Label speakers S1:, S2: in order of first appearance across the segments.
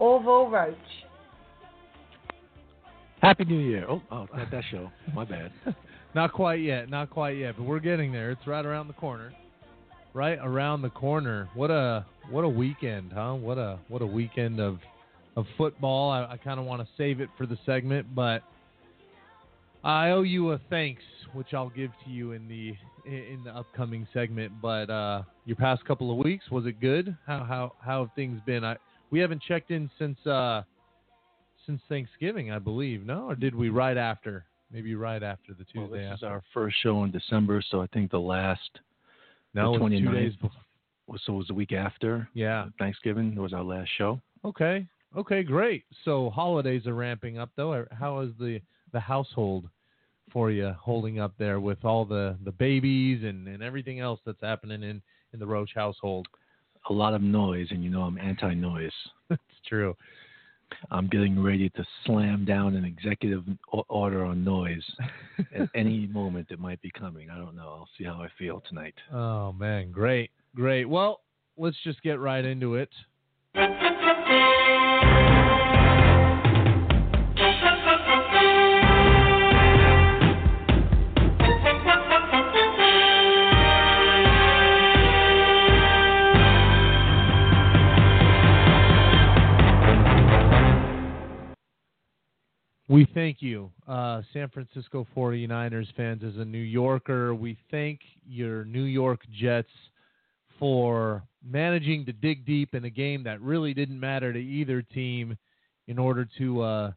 S1: Orville Roach.
S2: Happy New Year. Oh, oh, not that show. My bad.
S3: Not quite yet, not quite yet, but we're getting there. It's right around the corner. Right around the corner. What a what a weekend, huh? What a what a weekend of of football. I, I kind of want to save it for the segment, but I owe you a thanks, which I'll give to you in the in the upcoming segment. But uh, your past couple of weeks, was it good? How how how have things been? I we haven't checked in since uh, since Thanksgiving, I believe. No, or did we right after? Maybe right after the Tuesday.
S2: Well, this is our first show in December, so I think the last
S3: no,
S2: the
S3: it's two
S2: 29th.
S3: days before.
S2: was so it was the week after
S3: Yeah.
S2: Thanksgiving It was our last show.
S3: Okay. Okay. Great. So holidays are ramping up, though. How is the the household for you holding up there with all the the babies and and everything else that's happening in in the Roach household?
S2: A lot of noise, and you know I'm anti-noise.
S3: It's true.
S2: I'm getting ready to slam down an executive order on noise at any moment that might be coming. I don't know. I'll see how I feel tonight.
S3: Oh man, great, great. Well, let's just get right into it. We thank you, uh, San Francisco 49ers fans. As a New Yorker, we thank your New York Jets for managing to dig deep in a game that really didn't matter to either team in order to uh,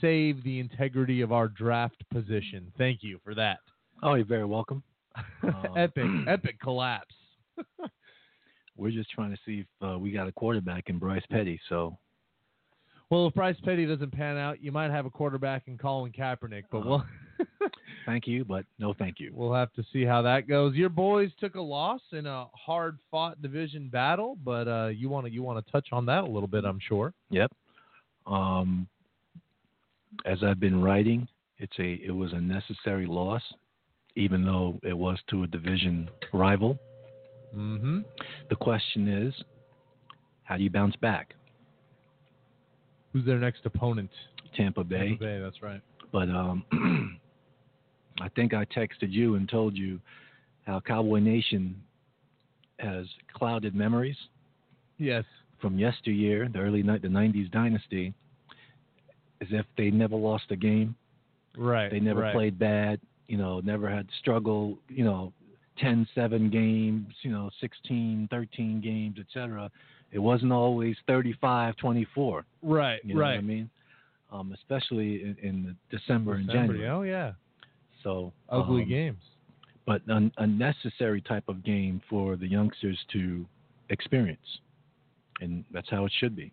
S3: save the integrity of our draft position. Thank you for that.
S2: Oh, you're very welcome. Um,
S3: epic, epic collapse.
S2: We're just trying to see if uh, we got a quarterback in Bryce Petty. So
S3: Well, if Bryce Petty doesn't pan out, you might have a quarterback in Colin Kaepernick, but we'll
S2: thank you, but no thank you.
S3: we'll have to see how that goes. Your boys took a loss in a hard-fought division battle, but uh, you want to you want to touch on that a little bit, I'm sure.
S2: Yep. Um, as I've been writing, it's a it was a necessary loss, even though it was to a division rival.
S3: Mm-hmm.
S2: The question is, how do you bounce back?
S3: Who's their next opponent?
S2: Tampa Bay.
S3: Tampa Bay. That's right.
S2: But um, I think I texted you and told you how Cowboy Nation has clouded memories
S3: Yes.
S2: from yesteryear, the early night, the '90s dynasty, as if they never lost a game.
S3: Right.
S2: They never
S3: right.
S2: played bad, you know, never had struggle, you know, 10 7 games, you know, 16, 13 games, etc. It wasn't always 35 24.
S3: Right.
S2: You know
S3: right.
S2: what I mean? Um, especially in, in the December, and January.
S3: Oh yeah.
S2: So
S3: Ugly
S2: um,
S3: games.
S2: but an unnecessary type of game for the youngsters to experience, and that's how it should be.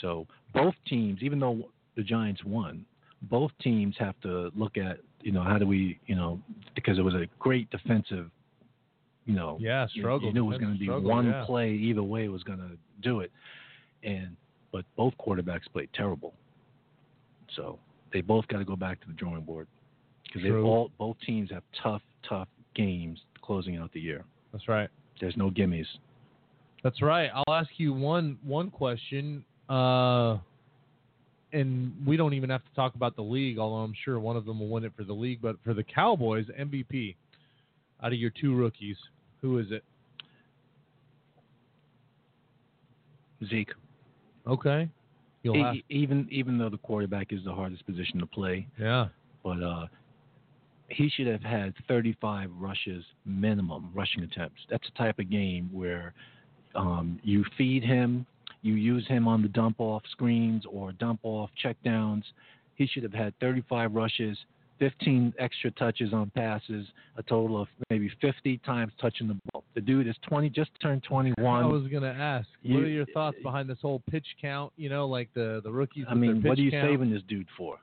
S2: So both teams, even though the Giants won, both teams have to look at you know how do we you know because it was a great defensive, you know
S3: Yeah.
S2: you-
S3: Struggle.
S2: You knew it was going to be one
S3: yeah.
S2: play either way was going to do it. and but both quarterbacks played terrible. So they both got to go back to the drawing board because they all both teams have tough, tough games closing out the year.
S3: That's right.
S2: There's no gimmies.
S3: That's right. I'll ask you one one question. Uh, and we don't even have to talk about the league, although I'm sure one of them will win it for the league. But for the Cowboys, MVP out of your two rookies, who is it?
S2: Zeke,
S3: Okay, you'll
S2: E-
S3: have
S2: even even though the quarterback is the hardest position to play,
S3: yeah.
S2: but uh, he should have had 35 rushes minimum rushing attempts. That's the type of game where um, you feed him, you use him on the dump off screens or dump off checkdowns. He should have had 35 rushes, 15 extra touches on passes, a total of maybe 50 times touching the ball. The dude is 20, just turned 21.
S3: I was gonna ask,
S2: You-
S3: what are your thoughts behind this whole pitch count? You know, like the the rookies.
S2: I mean, what are you
S3: count?
S2: saving this dude for?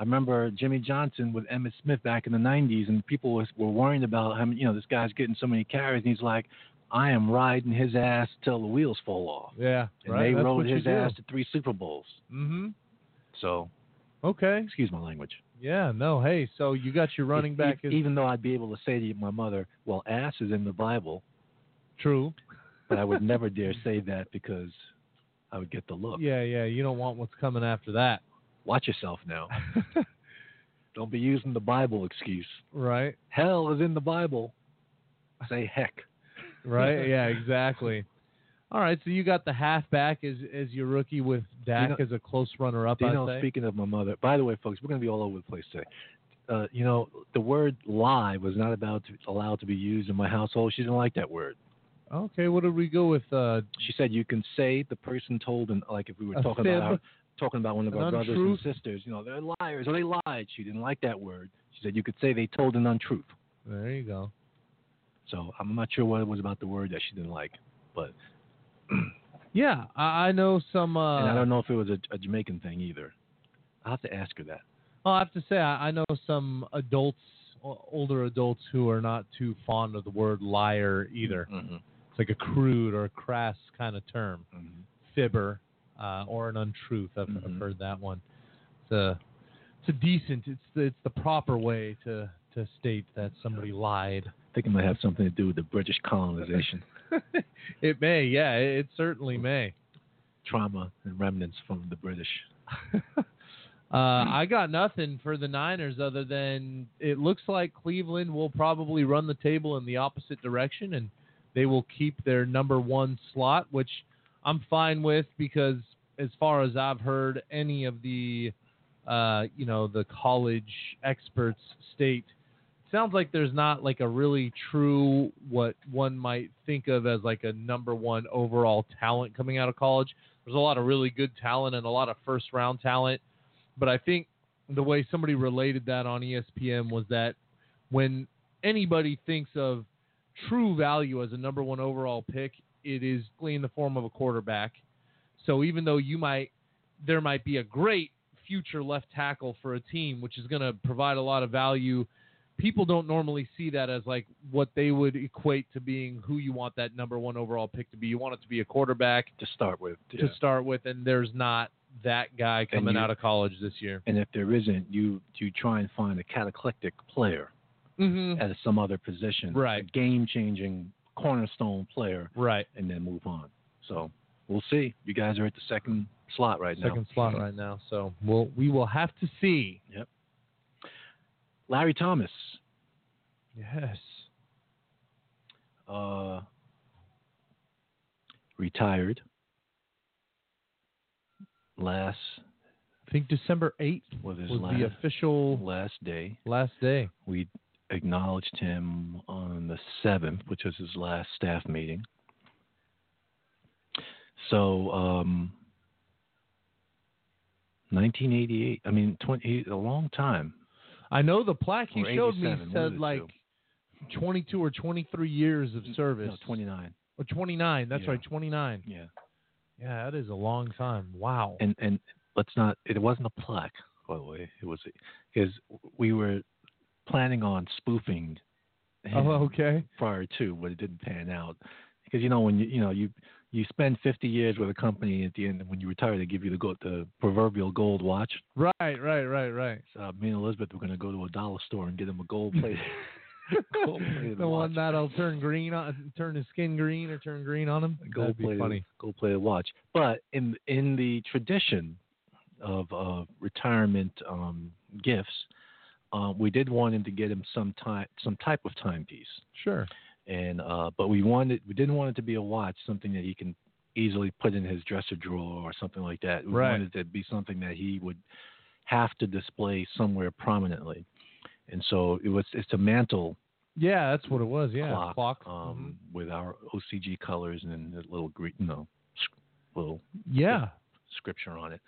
S2: I remember Jimmy Johnson with Emmitt Smith back in the '90s, and people was, were worrying about how many, you know this guy's getting so many carries, and he's like, "I am riding his ass till the wheels fall off."
S3: Yeah,
S2: And
S3: right.
S2: they
S3: That's
S2: rode his ass to three Super Bowls.
S3: Mm-hmm.
S2: So,
S3: Okay.
S2: excuse my language.
S3: Yeah. No. Hey. So you got your running back
S2: e-
S3: is
S2: even though I'd be able to say to my mother, "Well, ass is in the Bible,"
S3: true.
S2: but I would never dare say that because I would get the look.
S3: Yeah. Yeah. You don't want what's coming after that.
S2: Watch yourself now. Don't be using the Bible excuse.
S3: right.
S2: Hell is in the Bible. Say heck.
S3: Right. yeah. Exactly. All right. So you got the halfback as as your rookie with Dak
S2: know-
S3: as a close runner up.
S2: You know,
S3: say.
S2: speaking of my mother, by the way, folks, we're going to be all over the place today. Uh, you know, the word lie was not about to, allowed to be used in my household. She didn't like that word.
S3: Okay. What did we go with? Uh,
S2: She said you can say the person told, and like if we were talking
S3: fib,
S2: about our, talking about one of
S3: an
S2: our brothers and sisters, you know, they're liars or they lied. She didn't like that word. She said you could say they told an untruth.
S3: there you go.
S2: So I'm not sure what it was about the word that she didn't like, but
S3: Yeah. I, I know some. Uh,
S2: and I don't know if it was a, a Jamaican thing either. I'll have to ask her that.
S3: I'll have to say I, I know some adults, older adults, who are not too fond of the word liar either.
S2: Mm-hmm.
S3: It's like a crude or a crass kind of term.
S2: Mm-hmm.
S3: fibber uh, or an untruth. I've, I've
S2: Mhm.
S3: heard that one. It's a it's a decent. It's the, it's the proper way to to state that somebody lied.
S2: I think it might have something to do with the British colonization,
S3: it may, yeah, it, it certainly may.
S2: trauma and remnants from the British.
S3: uh, I got nothing for the Niners other than it looks like Cleveland will probably run the table in the opposite direction and they will keep their number one slot, which I'm fine with because as far as I've heard, any of the uh, you know the college experts state sounds like there's not like a really true what one might think of as like a number one overall talent coming out of college. There's a lot of really good talent and a lot of first round talent, but I think the way somebody related that on ESPN was that when anybody thinks of true value as a number one overall pick, it is in the form of a quarterback. So even though you might, there might be a great future left tackle for a team, which is going to provide a lot of value. People don't normally see that as like what they would equate to being who you want that number one overall pick to be. You want it to be a quarterback
S2: to start with.
S3: to start with, and there's not that guy coming
S2: you-
S3: out of college this year.
S2: And if there isn't, you you try and find a cataclysmic player
S3: Mm-hmm.
S2: at some other position,
S3: Right.
S2: A game changing cornerstone player,
S3: Right.
S2: and then move on. So we'll see. You guys are at the second slot right
S3: Second
S2: now.
S3: slot right now. So we'll we will have to see.
S2: Larry Thomas,
S3: Yes.
S2: uh, retired last
S3: I think December eighth
S2: was his
S3: was
S2: last
S3: the official
S2: last day.
S3: last day.
S2: We acknowledged him on the 7th, which was his last staff meeting. So, um, 1988, I mean, 20, a long time.
S3: I know the plaque he showed me
S2: 87, one of
S3: said like
S2: two.
S3: 22 or 23 years of service.
S2: No, 29.
S3: Or 29. That's
S2: Yeah.
S3: right, 29.
S2: Yeah.
S3: Yeah, that is a long time. Wow.
S2: And, and let's not, it wasn't a plaque, by the way. It was, because we were planning on spoofing oh, him
S3: oh, okay.
S2: prior to, but it didn't pan out because you know when you you know you you spend 50 years with a company at the end and when you retire they give you the gold, the proverbial gold watch.
S3: Right, right, right, right.
S2: So me and Elizabeth were going to go to a dollar store and get him a gold plated
S3: the
S2: watch.
S3: one that'll turn green on, turn his skin green or turn green on him.
S2: gold plated
S3: funny.
S2: gold plated watch. But in in the tradition of uh, retirement um, gifts, uh, we did want him to get him some time some type of timepiece.
S3: Sure.
S2: And uh, but we wanted we didn't want it to be a watch, something that he can easily put in his dresser drawer or something like that. We
S3: Right.
S2: wanted it to be something that he would have to display somewhere prominently, and so it was it's a mantle
S3: Yeah, that's what it was. Yeah,
S2: clock,
S3: clock.
S2: um, with our OCG colors and the little green, you know, little.
S3: Yeah,
S2: scripture on it.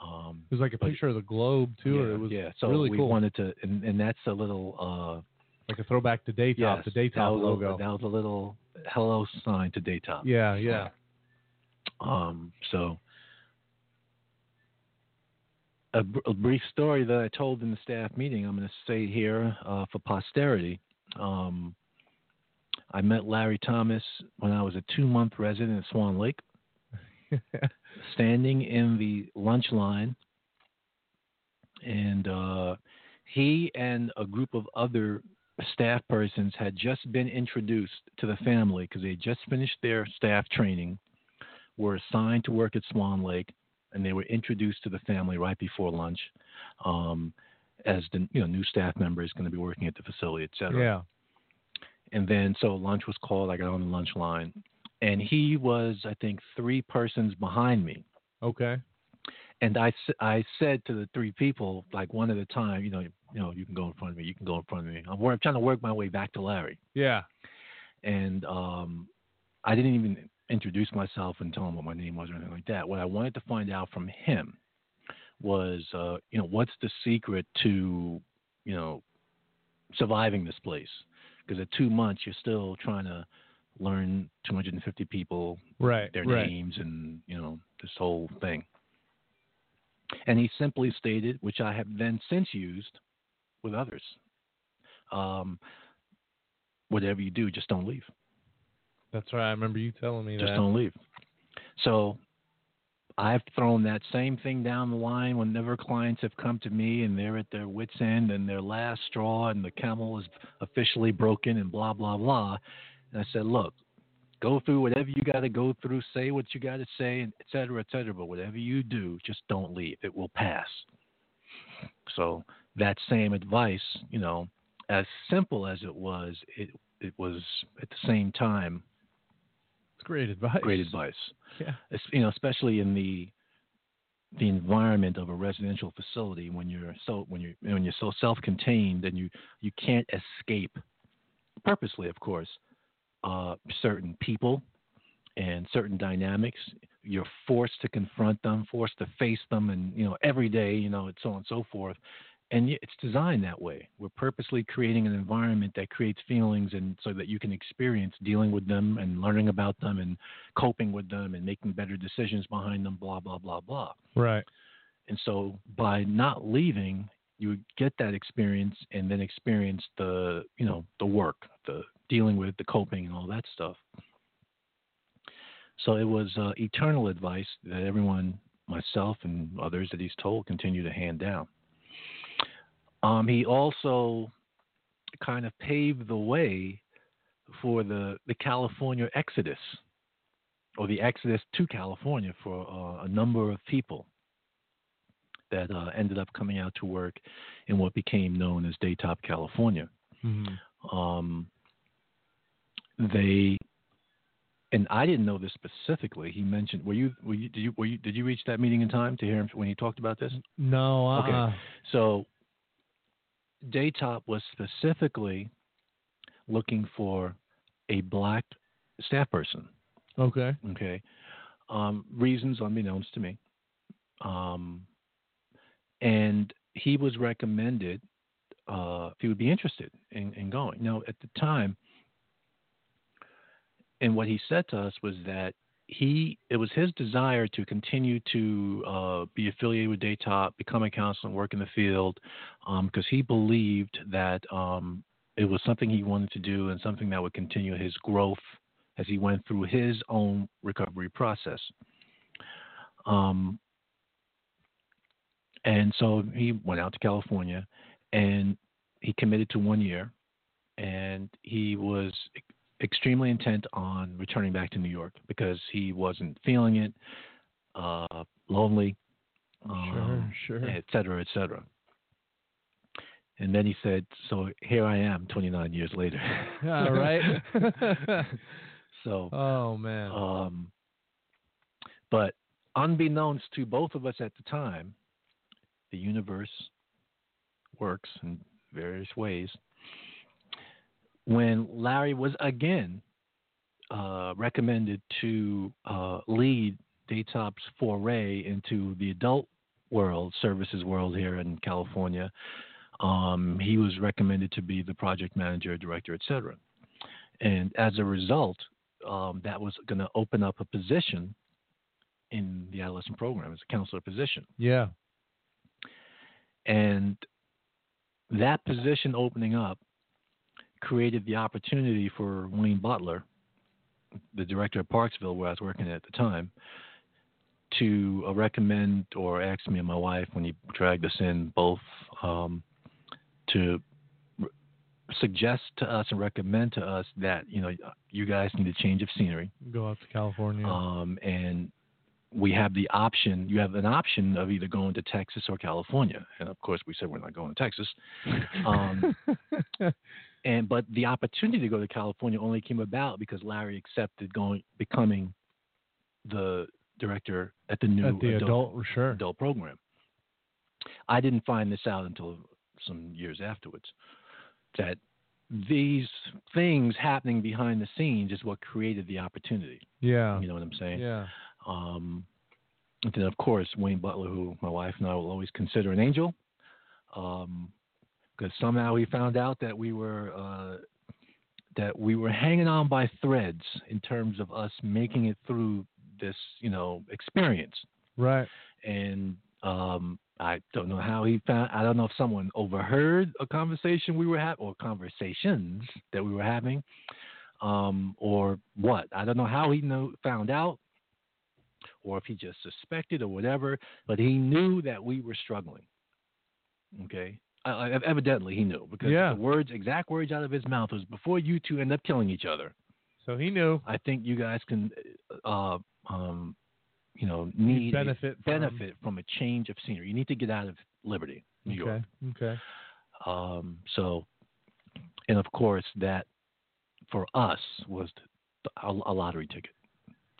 S2: Um,
S3: it was like a
S2: but-
S3: picture of the globe too.
S2: yeah,
S3: it was
S2: yeah. So
S3: really
S2: we
S3: cool.
S2: wanted to, and, and that's a little.
S3: Like a throwback to Daytop,
S2: yes,
S3: the Daytop logo.
S2: that was a little hello sign to Daytop.
S3: Yeah, yeah.
S2: Um, so a, br- a brief story that I told in the staff meeting, I'm going to say here uh, for posterity. Um, I met Larry Thomas when I was a two month resident at Swan Lake, standing in the lunch line. And uh, he and a group of other staff persons had just been introduced to the family because they had just finished their staff training were assigned to work at Swan Lake, and they were introduced to the family right before lunch, um, as the you know new staff member is going to be working at the facility, et cetera.
S3: yeah.
S2: And then so lunch was called. I got on the lunch line, and he was I think three persons behind me.
S3: Okay.
S2: And I, I said to the three people like one at a time, you know, you know, you can go in front of me, you can go in front of me. I'm, I'm trying to work my way back to Larry,
S3: Yeah.
S2: and um, I didn't even introduce myself and tell him what my name was or anything like that. What I wanted to find out from him was, uh, you know, what's the secret to, you know, surviving this place? Because at two months, you're still trying to learn 250 people,
S3: Right.
S2: their
S3: right.
S2: names, and you know this whole thing. And he simply stated, which I have then since used with others. Um, whatever you do, just don't leave.
S3: That's right. I remember you telling me that
S2: Just
S3: that.
S2: don't leave. So I've thrown that same thing down the line whenever clients have come to me and they're at their wits' end and their last straw and the camel is officially broken and blah, blah, blah. And I said, look, go through whatever you got to go through, say what you got to say, et cetera, et cetera. But whatever you do, just don't leave. It will pass. So that same advice, you know, as simple as it was, it it was at the same time
S3: It's great advice.
S2: great advice.
S3: Yeah.
S2: Es- you know, especially in the the environment of a residential facility when you're so when you're when you're so self-contained and you you can't escape purposely, of course, uh, certain people and certain dynamics. You're forced to confront them, forced to face them, and you know every day, you know, and so on and so forth. And it's designed that way. We're purposely creating an environment that creates feelings, and so that you can experience dealing with them and learning about them and coping with them and making better decisions behind them. Blah blah blah blah.
S3: Right.
S2: And so by not leaving, you would get that experience and then experience the, you know, the work, the dealing with the coping and all that stuff. So it was uh, eternal advice that everyone, myself and others that he's told, continue to hand down. Um, he also kind of paved the way for the, the California exodus or the exodus to California for uh, a number of people that uh, ended up coming out to work in what became known as Daytop, California.
S3: Mm-hmm.
S2: Um, they, and I didn't know this specifically. He mentioned, were you, were you, did you, were you, did you reach that meeting in time to hear him when he talked about this?
S3: No. Uh.
S2: Okay. So, Daytop was specifically looking for a black staff person.
S3: Okay.
S2: Okay. Um, reasons unbeknownst to me. Um, and he was recommended uh, if he would be interested in, in going. Now, at the time, and what he said to us was that he it was his desire to continue to uh, be affiliated with Daytop, become a counselor, and work in the field, because he believed that um, it was something he wanted to do and something that would continue his growth as he went through his own recovery process. Um, and so he went out to California and he committed to one year and he was extremely intent on returning back to New York because he wasn't feeling it, uh, lonely, um,
S3: sure, sure.
S2: et cetera, et cetera. And then he said, So here I am 29 years later.
S3: All right.
S2: so,
S3: oh man.
S2: um, but unbeknownst to both of us at the time, the universe works in various ways. When Larry was again uh, recommended to uh, lead Daytop's foray into the adult world, services world here in California, um, he was recommended to be the project manager, director, etc. And as a result, um, that was going to open up a position in the adolescent program as a counselor position.
S3: yeah.
S2: And that position opening up created the opportunity for Wayne Butler, the director of Parksville, where I was working at the time, to uh, recommend or ask me and my wife when he dragged us in both um, to r- suggest to us and recommend to us that you know you guys need a change of scenery
S3: Go out to California.
S2: um, and we have the option. You have an option of either going to Texas or California, and of course, we said we're not going to Texas. Um, and but the opportunity to go to California only came about because Larry accepted going, becoming the director at the new
S3: At the adult, sure.
S2: adult program. I didn't find this out until some years afterwards. That these things happening behind the scenes is what created the opportunity.
S3: Yeah.
S2: You know what I'm saying?
S3: Yeah.
S2: Um, and then, of course, Wayne Butler, who my wife and I will always consider an angel, because somehow he found out that we were uh, that we were hanging on by threads in terms of us making it through this, you know, experience.
S3: Right.
S2: And um, I don't know how he found. I don't know if someone overheard a conversation we were having, or conversations that we were having, um, or what. I don't know how he know, found out, or if he just suspected or whatever. But he knew that we were struggling. Okay. Uh, evidently, he knew because
S3: Yeah.
S2: the words, exact words out of his mouth was, "Before you two end up killing each other,
S3: So he knew.
S2: I think you guys can, uh, um, you know, need
S3: benefit from-
S2: benefit from a change of scenery. You need to get out of Liberty, New York.
S3: Okay. Okay.
S2: Um, so, and of course, that for us was a, a lottery ticket,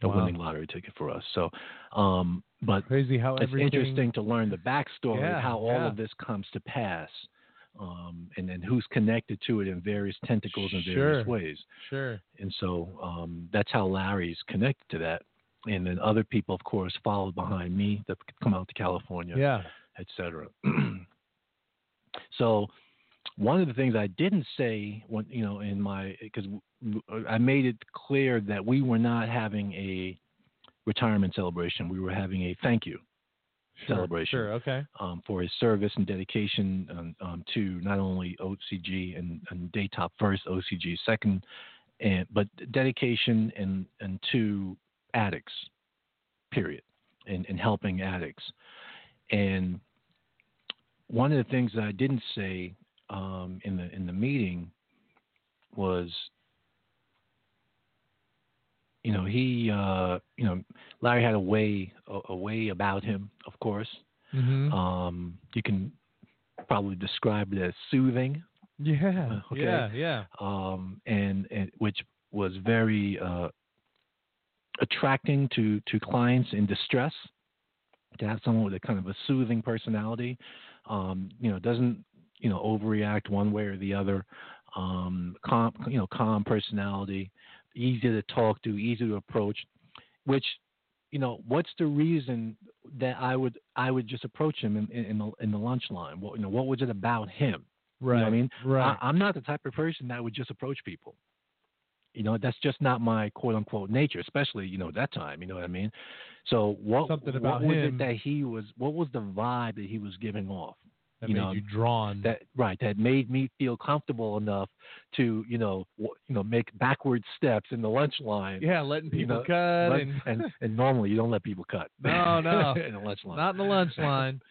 S2: a
S3: Wow.
S2: winning lottery ticket for us. So, um, but
S3: Crazy how
S2: it's interesting to learn the backstory
S3: Yeah,
S2: of how all
S3: yeah.
S2: of this comes to pass. Um, and then who's connected to it in various tentacles in various
S3: Sure.
S2: ways.
S3: Sure.
S2: And so um, that's how Larry's connected to that. And then other people, of course, followed behind me that come out to California,
S3: Yeah.
S2: et cetera. so one of the things I didn't say, when you know, in my because I made it clear that we were not having a retirement celebration. We were having a thank you
S3: Sure.
S2: celebration
S3: Sure. Okay.
S2: um, for his service and dedication um, um, to not only OCG and, and Daytop first, OCG second, and but dedication and and to addicts, period, and, and helping addicts. And one of the things that I didn't say um, in the in the meeting was, you know, he, uh, you know, Larry had a way a, a way about him, of course.
S3: Mm-hmm.
S2: Um, you can probably describe it as soothing,
S3: yeah.
S2: okay.
S3: Yeah. Yeah.
S2: um, and, and which was very uh, attracting to, to clients in distress. To have someone with a kind of a soothing personality, um, you know, doesn't you know overreact one way or the other. Um, calm, you know, calm personality, easy to talk to, easy to approach. Which, you know, what's the reason that I would I would just approach him in, in, in the in the lunch line? What you know, what was it about him?
S3: Right.
S2: You know what I mean?
S3: Right.
S2: I, I'm not the type of person that would just approach people. You know, that's just not my quote unquote nature, especially, you know, that time, you know what I mean? So what
S3: Something
S2: what
S3: about
S2: was
S3: him-
S2: it that he was what was the vibe that he was giving off?
S3: That
S2: you
S3: made
S2: know,
S3: you drawn.
S2: that right that made me feel comfortable enough to you know w- you know make backward steps in the lunch line.
S3: yeah, letting
S2: you
S3: people
S2: know,
S3: cut
S2: Let-
S3: and,
S2: and and normally you don't let people cut.
S3: No, no.
S2: in the lunch line.
S3: not in the lunch line.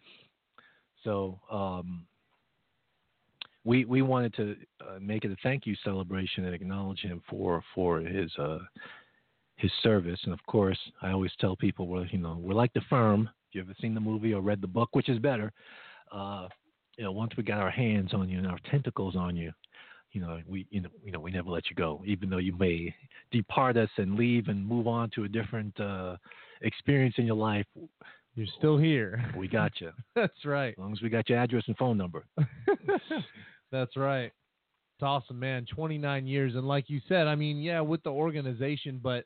S2: So um, we we wanted to uh, make it a thank you celebration and acknowledge him for for his uh, his service. And of course, I always tell people, well, you know, we're like the firm. If you ever seen the movie or read the book, which is better, uh, you know, once we got our hands on you and our tentacles on you, you know, we you know you know we never let you go, even though you may depart us and leave and move on to a different uh, experience in your life.
S3: You're still here.
S2: We got you.
S3: That's right.
S2: As long as we got your address and phone number.
S3: That's right. It's awesome, man. 29 years, and like you said, I mean, yeah, with the organization, but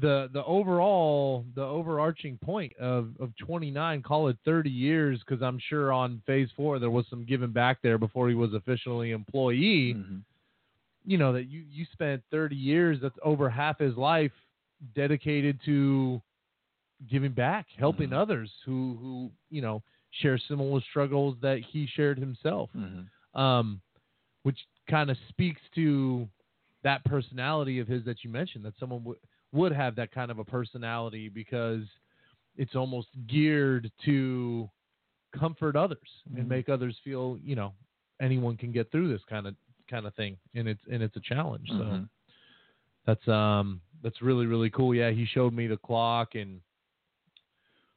S3: the the overall the overarching point of of 29, call it 30 years, because I'm sure on phase four there was some giving back there before he was officially employee.
S2: Mhm.
S3: You know that you you spent 30 years, that's over half his life dedicated to giving back, helping
S2: Mhm.
S3: others who who you know share similar struggles that he shared himself
S2: Mhm.
S3: um, which kind of speaks to that personality of his that you mentioned that someone would would have that kind of a personality because it's almost geared to comfort others
S2: Mhm.
S3: and make others feel you know anyone can get through this kind of kind of thing and it's and it's a challenge so
S2: Mhm.
S3: that's um that's really really cool yeah he showed me the clock and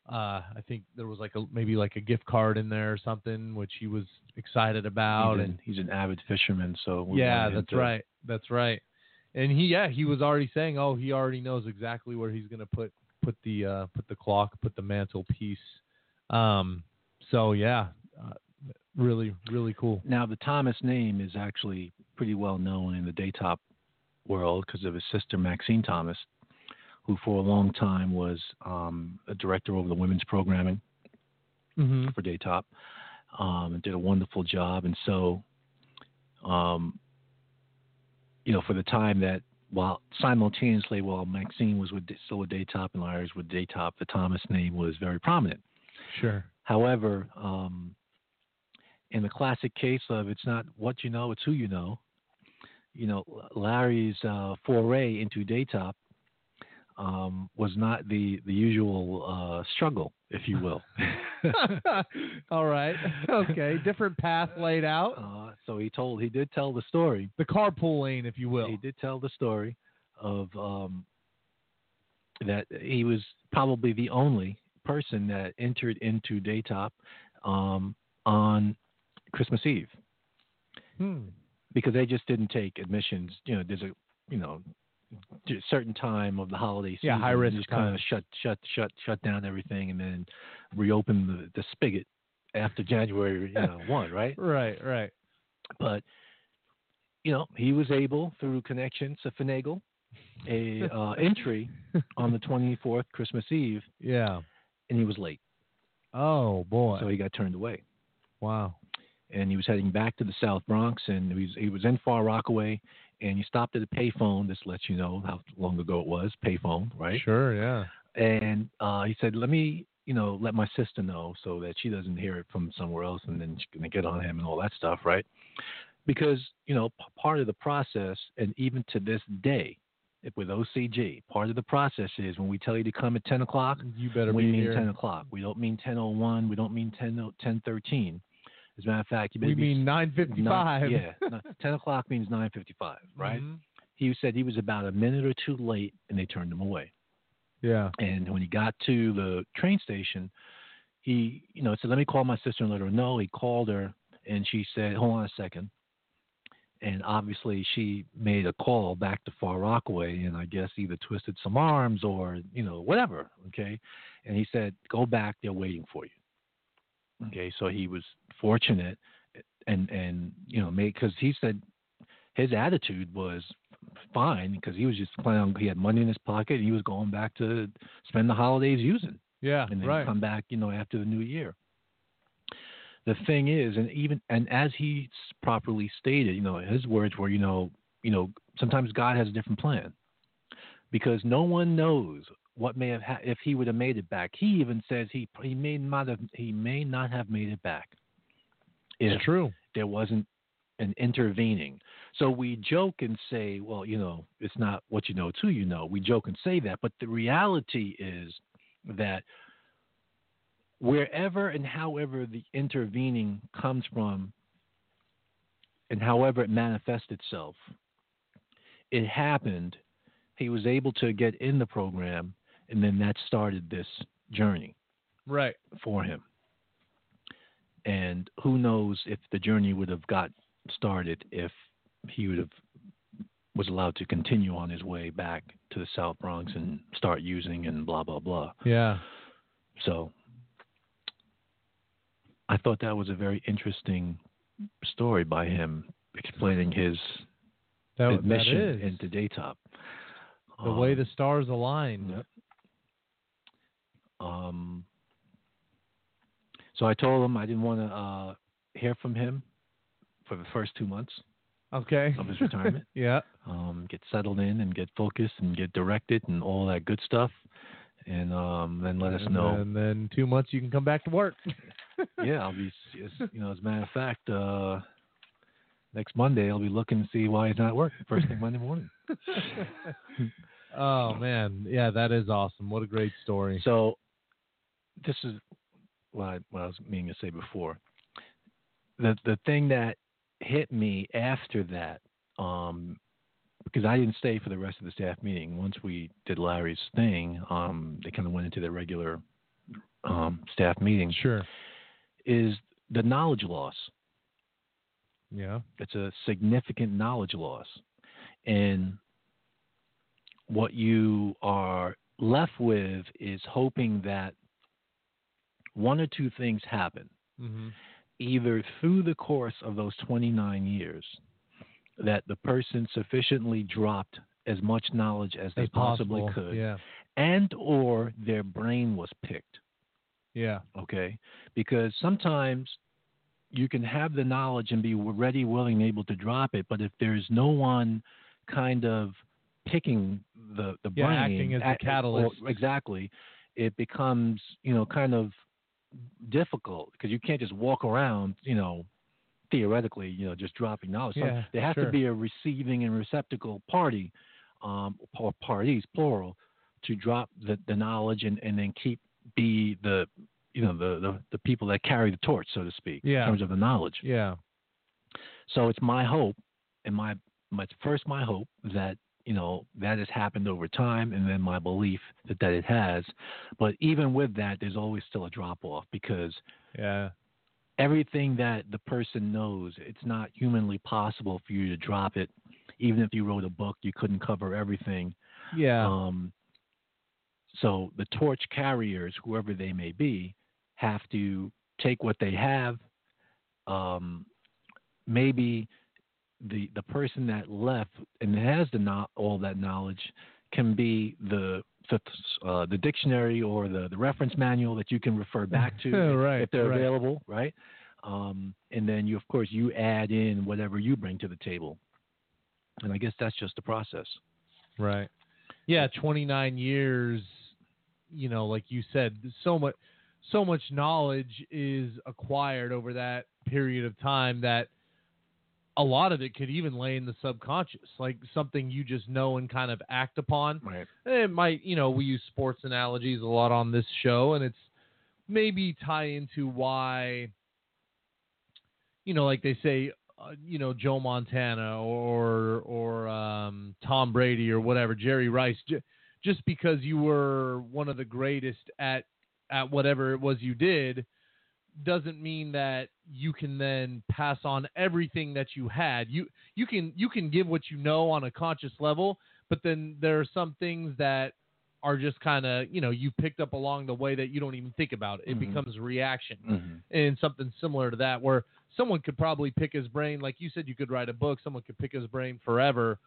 S3: uh i think there was like a maybe like a gift card in there or something which he was excited about
S2: he's,
S3: and
S2: an, he's an avid fisherman, so
S3: yeah that's right that's right and he yeah he was already saying oh he already knows exactly where he's going to put put the uh put the clock put the mantelpiece um so yeah uh, really really cool
S2: Now the Thomas name is actually pretty well known in the daytop world because of his sister Maxine Thomas, who for a long time was um, a director over the women's programming
S3: mm-hmm.
S2: for Daytop, um, and did a wonderful job. And so, um, you know, for the time that while simultaneously while Maxine was with still with Daytop and was with Daytop, the Thomas name was very prominent.
S3: sure
S2: However, um, in the classic case of it's not what you know, it's who you know. You know, Larry's uh, foray into Daytop um, was not the the usual uh, struggle, if you will.
S3: All right. Okay. Different path laid out.
S2: uh, so he told, he did tell the story.
S3: The carpool lane, if you will.
S2: He did tell the story of um, that he was probably the only person that entered into Daytop um, on Christmas Eve.
S3: Hmm.
S2: because they just didn't take admissions. You know, there's a you know certain time of the holiday season.
S3: Yeah, high risk
S2: Just kind of shut shut shut shut down everything and then reopen the the spigot after January you know one right.
S3: Right. Right.
S2: But you know he was able through connections to finagle a uh, entry on the 24th Christmas Eve
S3: Yeah.
S2: and he was late,
S3: Oh boy.
S2: so he got turned away.
S3: wow.
S2: and he was heading back to the South Bronx, and he was he was in Far Rockaway, and you stopped at a payphone. This lets you know how long ago it was. Payphone, right?
S3: Sure. Yeah.
S2: And uh, he said, "Let me, you know, let my sister know so that she doesn't hear it from somewhere else, and then she's gonna get on him and all that stuff, right?" Because you know, p- part of the process, and even to this day, if with OCG, part of the process is when we tell you to come at 10 o'clock,
S3: You better
S2: we
S3: be
S2: mean
S3: here.
S2: 10 o'clock. We don't mean 10:01. We don't mean 10 10:13. As a matter of fact, you
S3: we mean nine fifty five.
S2: Yeah, ten o'clock means nine fifty-five, right?
S3: Mhm.
S2: He said he was about a minute or two late, and they turned him away.
S3: Yeah.
S2: And when he got to the train station, he, you know, said, "Let me call my sister and let her know." He called her, and she said, "Hold on a second. And obviously, she made a call back to Far Rockaway, and I guess either twisted some arms or, you know, whatever. Okay. And he said, "Go back. They're waiting for you." Okay. So he was fortunate, and and you know, made because he said his attitude was fine because he was just planning on he had money in his pocket and he was going back to spend the holidays using
S3: Yeah.
S2: and then
S3: right.
S2: come back you know after the new year the thing is and even and as he properly stated you know his words were you know you know sometimes god has a different plan because no one knows what may have ha- if he would have made it back he even says he he may not have he may not have made it back if
S3: It's true.
S2: there wasn't an intervening. So we joke and say, well, you know, it's not what you know till you know. We joke and say that, but the reality is that wherever and however the intervening comes from and however it manifests itself, it happened. He was able to get in the program, and then that started this journey
S3: Right.
S2: for him. And who knows if the journey would have got started if he would have was allowed to continue on his way back to the South Bronx and start using and blah blah blah.
S3: Yeah.
S2: So I thought that was a very interesting story by him explaining his
S3: That, that
S2: admission
S3: is
S2: into Daytop.
S3: the way
S2: Um,
S3: the stars align.
S2: Yep. Um, so I told him I didn't want to uh, hear from him for the first two months
S3: Okay.
S2: of his retirement.
S3: yeah.
S2: um, get settled in and get focused and get directed and all that good stuff, and um, then let us
S3: and
S2: know.
S3: And then two months you can come back to work.
S2: yeah, I'll be. You know, as a matter of fact, uh, next Monday I'll be looking to see why he's not working first thing Monday morning.
S3: oh man, yeah, that is awesome. What a great story.
S2: So, this is what I, what I was meaning to say before. The the thing that hit me after that, um, because I didn't stay for the rest of the staff meeting. Once we did Larry's thing, um, they kind of went into their regular um, staff meeting.
S3: Sure.
S2: Is the knowledge loss?
S3: Yeah.
S2: It's a significant knowledge loss, and what you are left with is hoping that one or two things happen
S3: Mm-hmm.
S2: either through the course of those 29 years that the person sufficiently dropped as much knowledge as they
S3: As
S2: possibly
S3: possible.
S2: could
S3: Yeah.
S2: and or their brain was picked
S3: Yeah.
S2: okay because sometimes you can have the knowledge and be ready willing able to drop it but if there's no one kind of picking the the
S3: Yeah,
S2: brain
S3: acting as
S2: or-
S3: catalyst.
S2: exactly it becomes you know kind of difficult because you can't just walk around you know theoretically you know just dropping knowledge
S3: Yeah,
S2: there has
S3: sure.
S2: to be a receiving and receptacle party um or parties plural to drop the, the knowledge and, and then keep be the you know the, the the people that carry the torch so to speak
S3: Yeah.
S2: in terms of the knowledge
S3: Yeah.
S2: so it's my hope and my my first my hope that you know that has happened over time and then my belief that that it has but even with that there's always still a drop off because
S3: Yeah.
S2: everything that the person knows it's not humanly possible for you to drop it even if you wrote a book you couldn't cover everything
S3: Yeah.
S2: um, so the torch carriers, whoever they may be, have to take what they have. Um, maybe the the person that left and has the no, all that knowledge can be the the, uh, the dictionary or the, the reference manual that you can refer back to if-
S3: Right,
S2: if they're
S3: right.
S2: available, right? Um, and then you, of course, you add in whatever you bring to the table. And I guess that's just the process.
S3: Right. Yeah, 29 years, you know, like you said, so much so much knowledge is acquired over that period of time that a lot of it could even lay in the subconscious, like something you just know and kind of act upon.
S2: Right.
S3: It might, you know, we use sports analogies a lot on this show, and it's maybe tie into why, you know, like they say, uh, you know, Joe Montana or or um, Tom Brady or whatever, Jerry Rice, j- just because you were one of the greatest at at whatever it was you did, doesn't mean that you can then pass on everything that you had. You you can you can give what you know on a conscious level, but then there are some things that are just kind of you know you picked up along the way that you don't even think about. It
S2: Mhm.
S3: becomes reaction
S2: Mm-hmm.
S3: and something similar to that where someone could probably pick his brain like you said you could write a book someone could pick his brain forever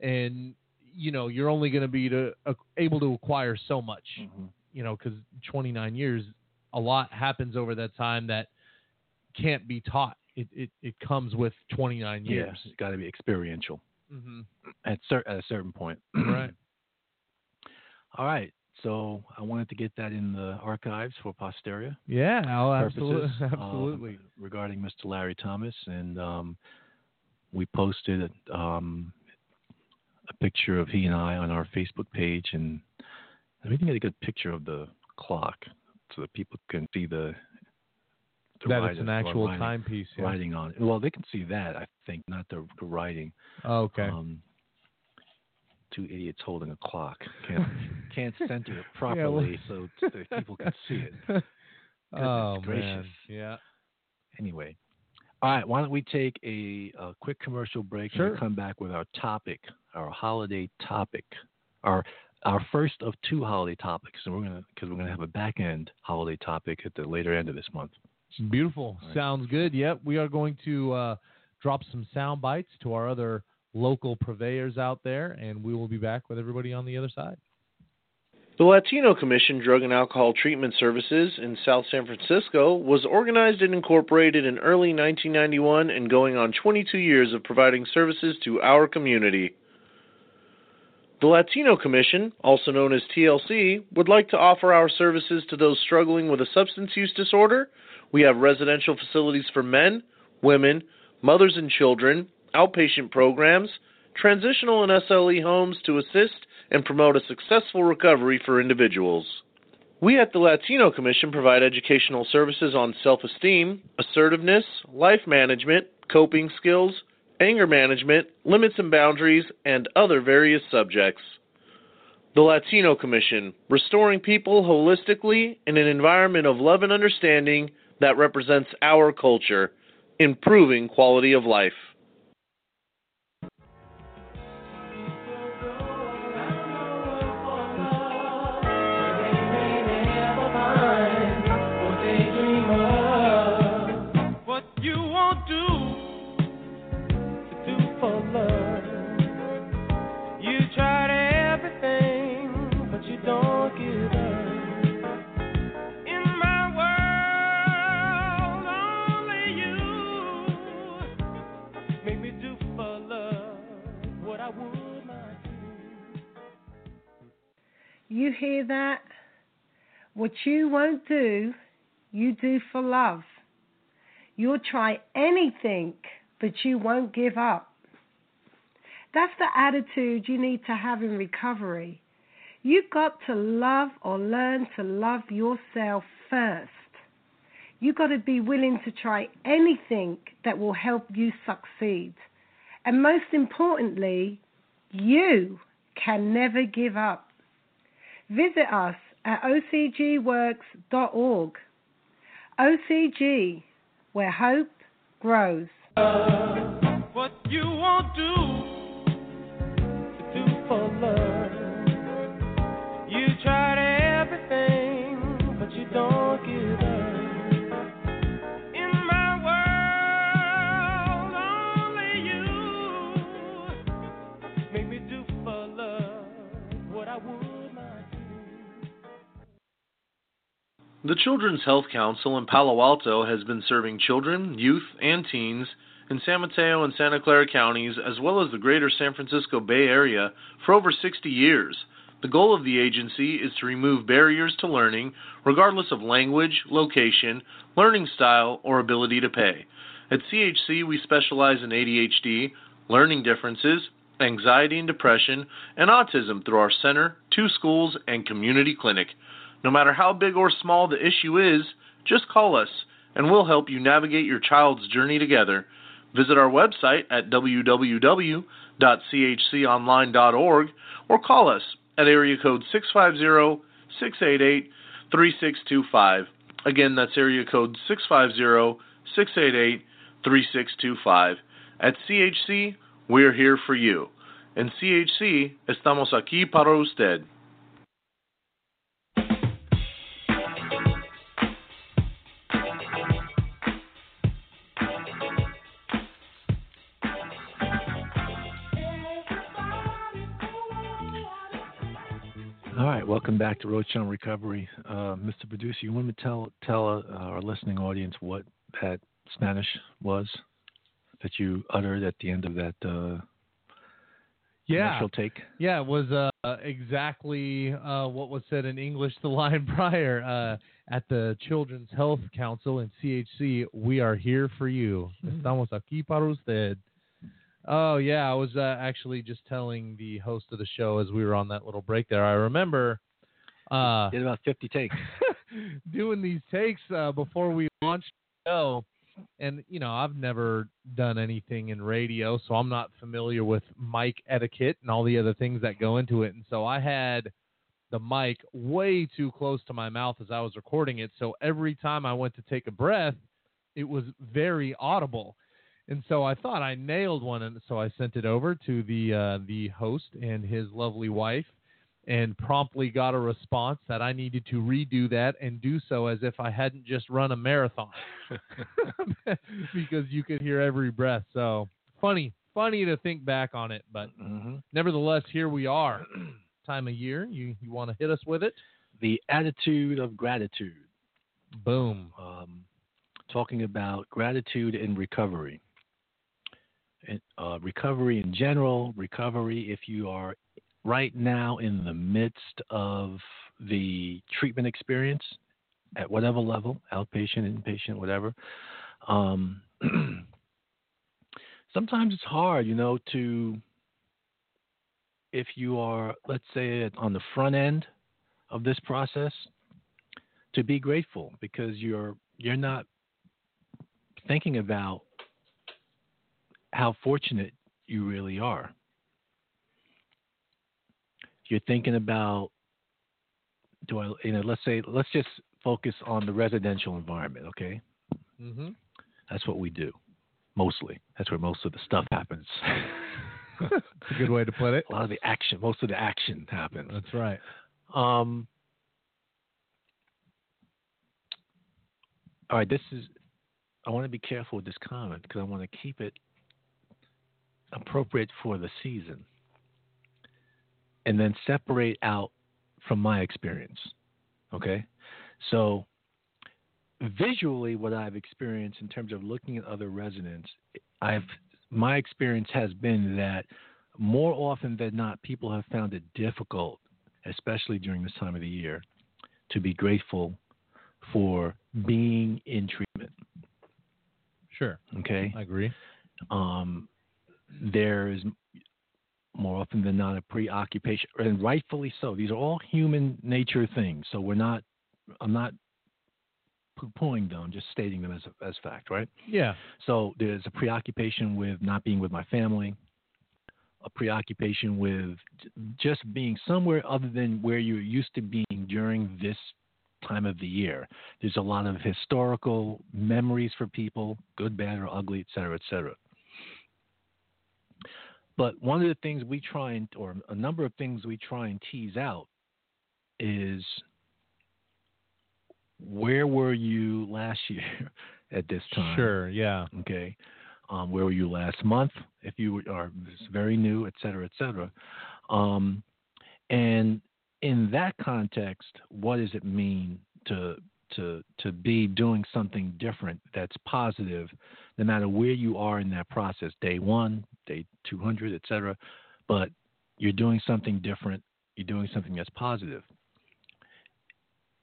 S3: and you know you're only going to be to, uh, able to acquire so much
S2: Mm-hmm.
S3: you know because 29 years a lot happens over that time that can't be taught it it, it comes with 29 years
S2: Yes, it's got to be experiential
S3: Mm-hmm.
S2: at, cer- at a certain point.
S3: right
S2: All right. So I wanted to get that in the archives for posteria
S3: Yeah, oh, absolutely,
S2: purposes. um,
S3: absolutely.
S2: regarding Mr. Larry Thomas, and um, we posted um, a picture of he and I on our Facebook page, and we can get a good picture of the clock so that people can see the.
S3: That it's an actual
S2: writing-
S3: timepiece. Yeah.
S2: Writing on it. Well, they can see that I think, not the, the writing.
S3: Oh, okay.
S2: Um, two idiots holding a clock can't can't center it
S3: well-
S2: properly so t- that people can see it.
S3: oh man.
S2: gracious.
S3: Yeah.
S2: Anyway, all right. Why don't we take a, a quick commercial break and
S3: Sure.
S2: we'll come back with our topic, our holiday topic, our our first of two holiday topics, and we're gonna because we're gonna have a back end holiday topic at the later end of this month.
S3: Beautiful.
S2: All right.
S3: Sounds good. Yep. We are going to uh, drop some sound bites to our other local purveyors out there, and we will be back with everybody on the other side.
S4: The Latino Commission Drug and Alcohol Treatment Services in South San Francisco was organized and incorporated in early 1991 and going on 22 years of providing services to our community. The Latino Commission, also known as TLC, would like to offer our services to those struggling with a substance use disorder. We have residential facilities for men, women, mothers and children, outpatient programs, transitional and SLE homes to assist and promote a successful recovery for individuals. We at the Latino Commission provide educational services on self esteem, assertiveness, life management, coping skills, anger management, limits and boundaries, and other various subjects. The Latino Commission, restoring people holistically in an environment of love and understanding that represents our culture, improving quality of life.
S5: You
S1: hear that? What you won't do, you do for love. You'll try anything, but you won't give up. That's the attitude you need to have in recovery. You've got to love or learn to love yourself first. You've got to be willing to try anything that will help you succeed. And most importantly, you can never give up. Visit us at ocgworks.org. OCG, where hope grows.
S5: What you won't do,
S4: The Children's Health Council in Palo Alto has been serving children, youth, and teens in San Mateo and Santa Clara counties, as well as the greater San Francisco Bay Area, for over 60 years. The goal of the agency is to remove barriers to learning, regardless of language, location, learning style, or ability to pay. At CHC, we specialize in ADHD, learning differences, anxiety and depression, and autism through our center, two schools, and community clinic. No matter how big or small the issue is, just call us and we'll help you navigate your child's journey together. Visit our website at www.chconline.org or call us at area code 650-688-3625. Again, that's area code 650-688-3625. At CHC, we're here for you. En CHC, estamos aquí para usted.
S2: Welcome back to Roadshine Recovery, uh, Mr. Producer. You want to tell tell uh, our listening audience what that Spanish was that you uttered at the end of that uh,
S3: Yeah.
S2: Initial take.
S3: Yeah, it was uh, exactly uh, what was said in English the line prior. Uh, at the Children's Health Council in CHC, we are here for you. Estamos aquí para usted. Oh, yeah, I was uh, actually just telling the host of the show as we were on that little break there. I remember uh,
S2: Did about 50 takes.
S3: doing these takes uh, before we launched the show. And, you know, I've never done anything in radio, so I'm not familiar with mic etiquette and all the other things that go into it. And so I had the mic way too close to my mouth as I was recording it. So every time I went to take a breath, it was very audible. And so I thought I nailed one, and so I sent it over to the uh, the host and his lovely wife, and promptly got a response that I needed to redo that and do so as if I hadn't just run a marathon, because you could hear every breath. So funny, funny to think back on it, but
S2: hmm
S3: nevertheless, here we are. Time of year, you you want to hit us with it?
S2: The attitude of gratitude.
S3: Boom.
S2: Um, talking about gratitude and recovery. And, uh, recovery in general, recovery if you are right now in the midst of the treatment experience at whatever level, outpatient, inpatient, whatever. Um, sometimes it's hard, you know, to if you are, let's say, on the front end of this process, to be grateful because you're you're not thinking about how fortunate you really are. You're thinking about do I you know let's say let's just focus on the residential environment, okay?
S3: Mm-hmm.
S2: That's what we do mostly. That's where most of the stuff happens.
S3: That's a good way to put it.
S2: A lot of the action, most of the action happens.
S3: That's right.
S2: Um, all right, this is. I want to be careful with this comment because I want to keep it appropriate for the season, and then separate out from my experience. Okay, so visually, what I've experienced in terms of looking at other residents, I've my experience has been that more often than not, people have found it difficult especially during this time of the year, to be grateful for being in treatment.
S3: Sure.
S2: Okay.
S3: I agree.
S2: Um, there's more often than not a preoccupation, and rightfully so. These are all human nature things. So we're not, I'm not poo-pooing them, just stating them as, as fact, right?
S3: Yeah.
S2: So there's a preoccupation with not being with my family, a preoccupation with just being somewhere other than where you're used to being during this time of the year. There's a lot of historical memories for people, good, bad, or ugly, et cetera, et cetera. But one of the things we try and, or a number of things we try and tease out is where were you last year at this time?
S3: Sure. Yeah.
S2: Okay. Um, where were you last month? If you are very new, et cetera, et cetera. Um, and in that context, what does it mean to to to be doing something different that's positive, no matter where you are in that process, day one, day 200, et cetera. But you're doing something different. You're doing something that's positive.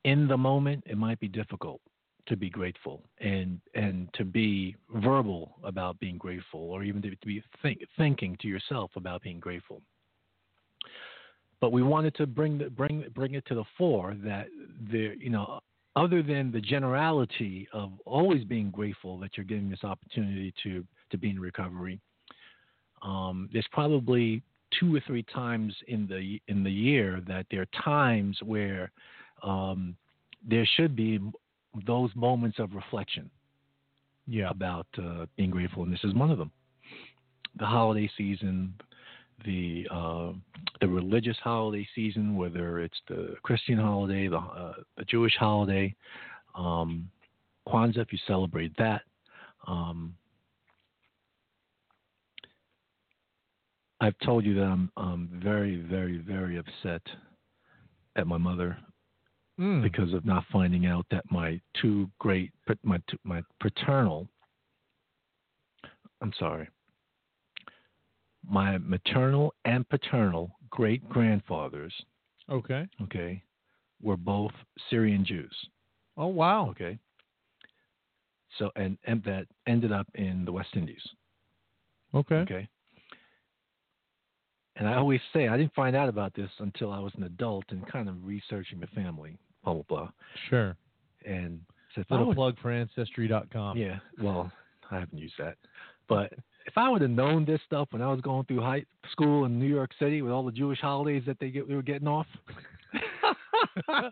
S2: In the moment, it might be difficult to be grateful and and to be verbal about being grateful or even to, to be think, thinking to yourself about being grateful but we wanted to bring the, bring bring it to the fore that there you know other than the generality of always being grateful that you're getting this opportunity to to be in recovery um, there's probably two or three times in the in the year that there are times where um, there should be those moments of reflection
S3: Yeah.
S2: about uh, being grateful, and this is one of them. The holiday season, the uh, the religious holiday season, whether it's the Christian holiday, the uh, the Jewish holiday, um, Kwanzaa, if you celebrate that. Um, I've told you that I'm, I'm very, very, very upset at my mother
S3: Mm.
S2: because of not finding out that my two great my my paternal I'm sorry my maternal and paternal great grandfathers,
S3: Okay.
S2: okay, were both Syrian Jews.
S3: Oh wow.
S2: Okay. So and, and that ended up in the West Indies.
S3: Okay.
S2: Okay. And I always say I didn't find out about this until I was an adult and kind of researching the family, blah blah blah.
S3: Sure.
S2: And I
S3: Little
S2: would-
S3: plug for ancestry.com.
S2: yeah, well, I haven't used that, but if I would have known this stuff when I was going through high school in New York City with all the Jewish holidays that they get, we were getting off.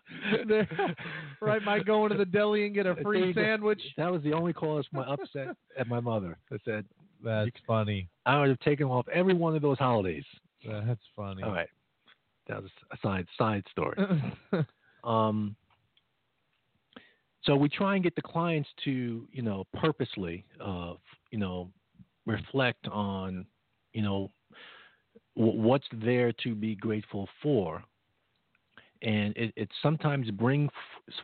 S3: right, might going to the deli and get a free sandwich.
S2: That was the only cause for my upset at my mother. I said
S3: That's funny.
S2: I would have taken off every one of those holidays.
S3: That's funny.
S2: All right, that was a side side story. Um, so we try and get the clients to, you know, purposely, uh, you know, reflect on, you know, w- what's there to be grateful for, and it, it sometimes brings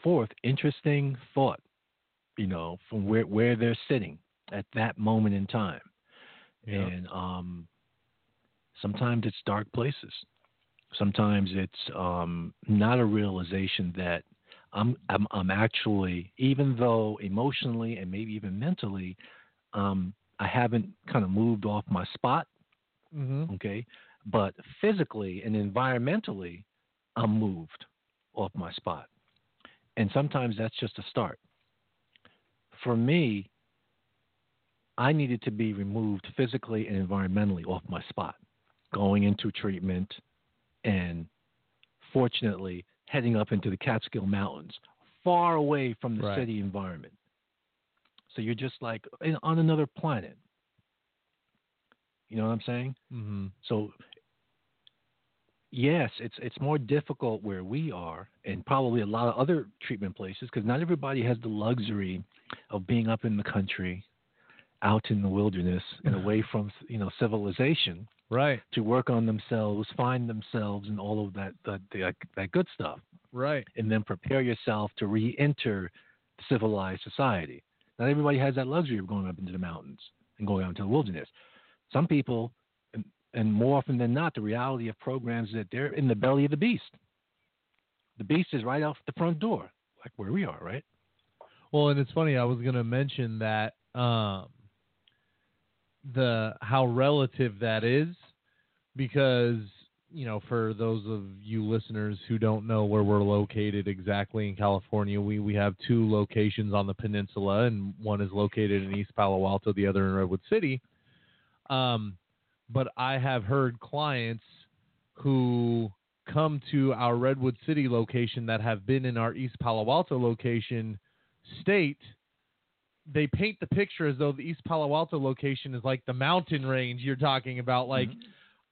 S2: forth interesting thought, you know, from where where they're sitting at that moment in time,
S3: Yeah.
S2: and um, sometimes it's dark places. Sometimes it's um, not a realization that I'm, I'm I'm actually even though emotionally and maybe even mentally um, I haven't kind of moved off my spot
S3: mm-hmm.
S2: okay? But physically and environmentally I'm moved off my spot. And sometimes that's just a start. For me I needed to be removed physically and environmentally off my spot going into treatment and fortunately heading up into the Catskill Mountains, far away from the
S3: Right.
S2: city environment. So you're just like on another planet. You know what I'm saying?
S3: Mm-hmm.
S2: So yes, it's it's more difficult where we are, and probably a lot of other treatment places, because not everybody has the luxury of being up in the country, out in the wilderness, and away from you know civilization
S3: Right.
S2: to work on themselves, find themselves, and all of that that that, that good stuff,
S3: Right.
S2: and then prepare yourself to re-enter civilized society. Not everybody has that luxury of going up into the mountains and going out into the wilderness. Some people, and, and more often than not, the reality of programs that they're in the belly of the beast. The beast is right off the front door, like where we are, right?
S3: Well, and it's funny. I was going to mention that um, the how relative that is, because you know, for those of you listeners who don't know where we're located exactly in California, we we have two locations on the peninsula, and one is located in East Palo Alto, the other in Redwood City. Um, but I have heard clients who come to our Redwood City location that have been in our East Palo Alto location state they paint the picture as though the East Palo Alto location is like the mountain range you're talking about. Mm-hmm. Like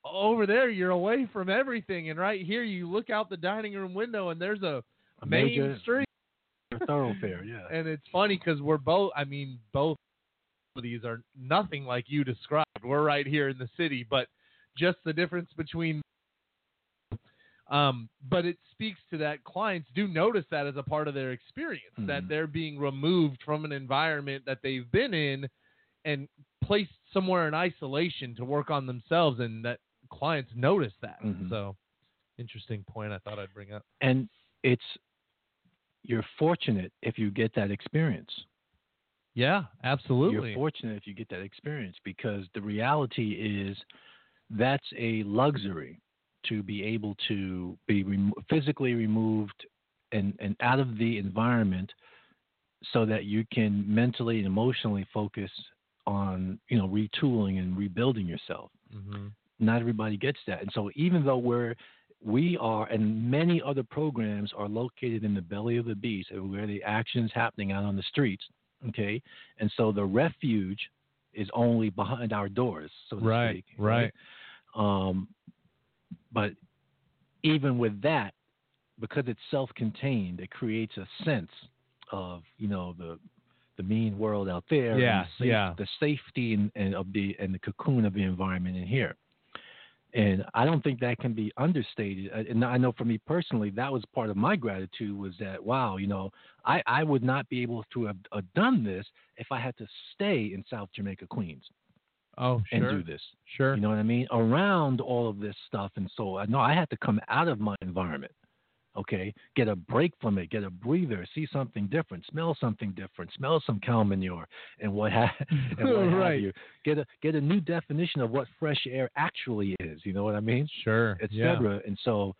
S3: over there you're away from everything and right here you look out the dining room window and there's a,
S2: A
S3: main
S2: major
S3: street.
S2: thoroughfare, yeah.
S3: and it's funny because we're both i mean both of these are nothing like you described. We're right here in the city but just the difference between um, but it speaks to that clients do notice that as a part of their experience that
S2: Mhm.
S3: they're being removed from an environment that they've been in and placed somewhere in isolation to work on themselves and that clients notice that
S2: Mhm.
S3: so interesting point i thought i'd bring up
S2: and it's you're fortunate if you get that experience.
S3: yeah absolutely
S2: You're fortunate if you get that experience because the reality is that's a luxury to be able to be remo- physically removed and, and out of the environment so that you can mentally and emotionally focus on you know retooling and rebuilding yourself
S3: hmm
S2: not everybody gets that. And so even though we're we are and many other programs are located in the belly of the beast where the action is happening out on the streets. Okay. And so the refuge is only behind our doors, so to
S3: Right,
S2: speak.
S3: right.
S2: Um but even with that, because it's self contained, it creates a sense of, you know, the the mean world out there,
S3: Yeah,
S2: the, safe-
S3: yeah.
S2: the safety and, and of the and the cocoon of the environment in here. And I don't think that can be understated. And I know for me personally, that was part of my gratitude was that wow, you know, I, I would not be able to have uh, done this if I had to stay in South Jamaica, Queens.
S3: Oh,
S2: and
S3: sure.
S2: do this.
S3: Sure.
S2: You know what I mean? Around all of this stuff, and so I know I had to come out of my environment. Okay, get a break from it, get a breather, see something different, smell something different, smell some cow manure, and what ha- and what
S3: Right.
S2: have you. Get a get a new definition of what fresh air actually is. You know what I mean?
S3: Sure. Yeah.
S2: etc. And so,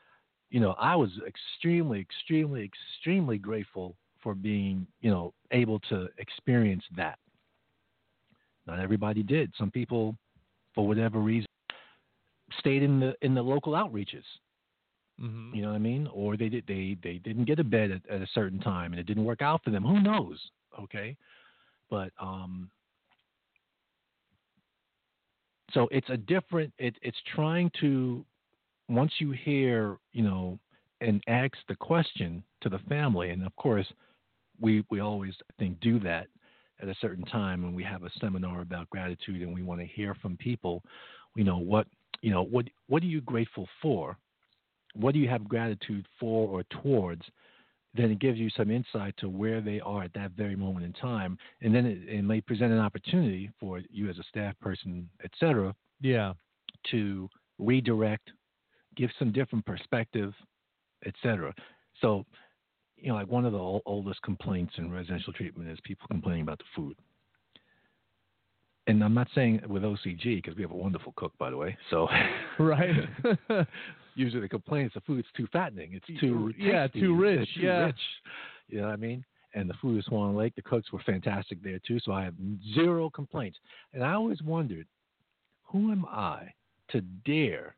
S2: you know, I was extremely, extremely, extremely grateful for being, you know, able to experience that. Not everybody did. Some people, for whatever reason, stayed in the in the local outreaches.
S3: hmm
S2: You know what I mean? Or they did they they didn't get a bed at, at a certain time and it didn't work out for them. Who knows? Okay, but um, so it's a different. It, it's trying to once you hear you know and ask the question to the family, and of course we we always I think do that at a certain time when we have a seminar about gratitude and we want to hear from people. You know what you know what what are you grateful for? what do you have gratitude for or towards, then it gives you some insight to where they are at that very moment in time. And then it, it may present an opportunity for you as a staff person, et cetera,
S3: Yeah.
S2: to redirect, give some different perspective, et cetera. So, you know, like one of the ol- oldest complaints in residential treatment is people complaining about the food. And I'm not saying with OCG because we have a wonderful cook, by the way. So,
S3: Right.
S2: usually the complaint is the food's too fattening. It's too
S3: Yeah,
S2: tasty,
S3: too rich,
S2: too
S3: yeah.
S2: rich. You know what I mean? And the food at Swan Lake, the cooks were fantastic there too. So I have zero complaints. And I always wondered, who am I to dare,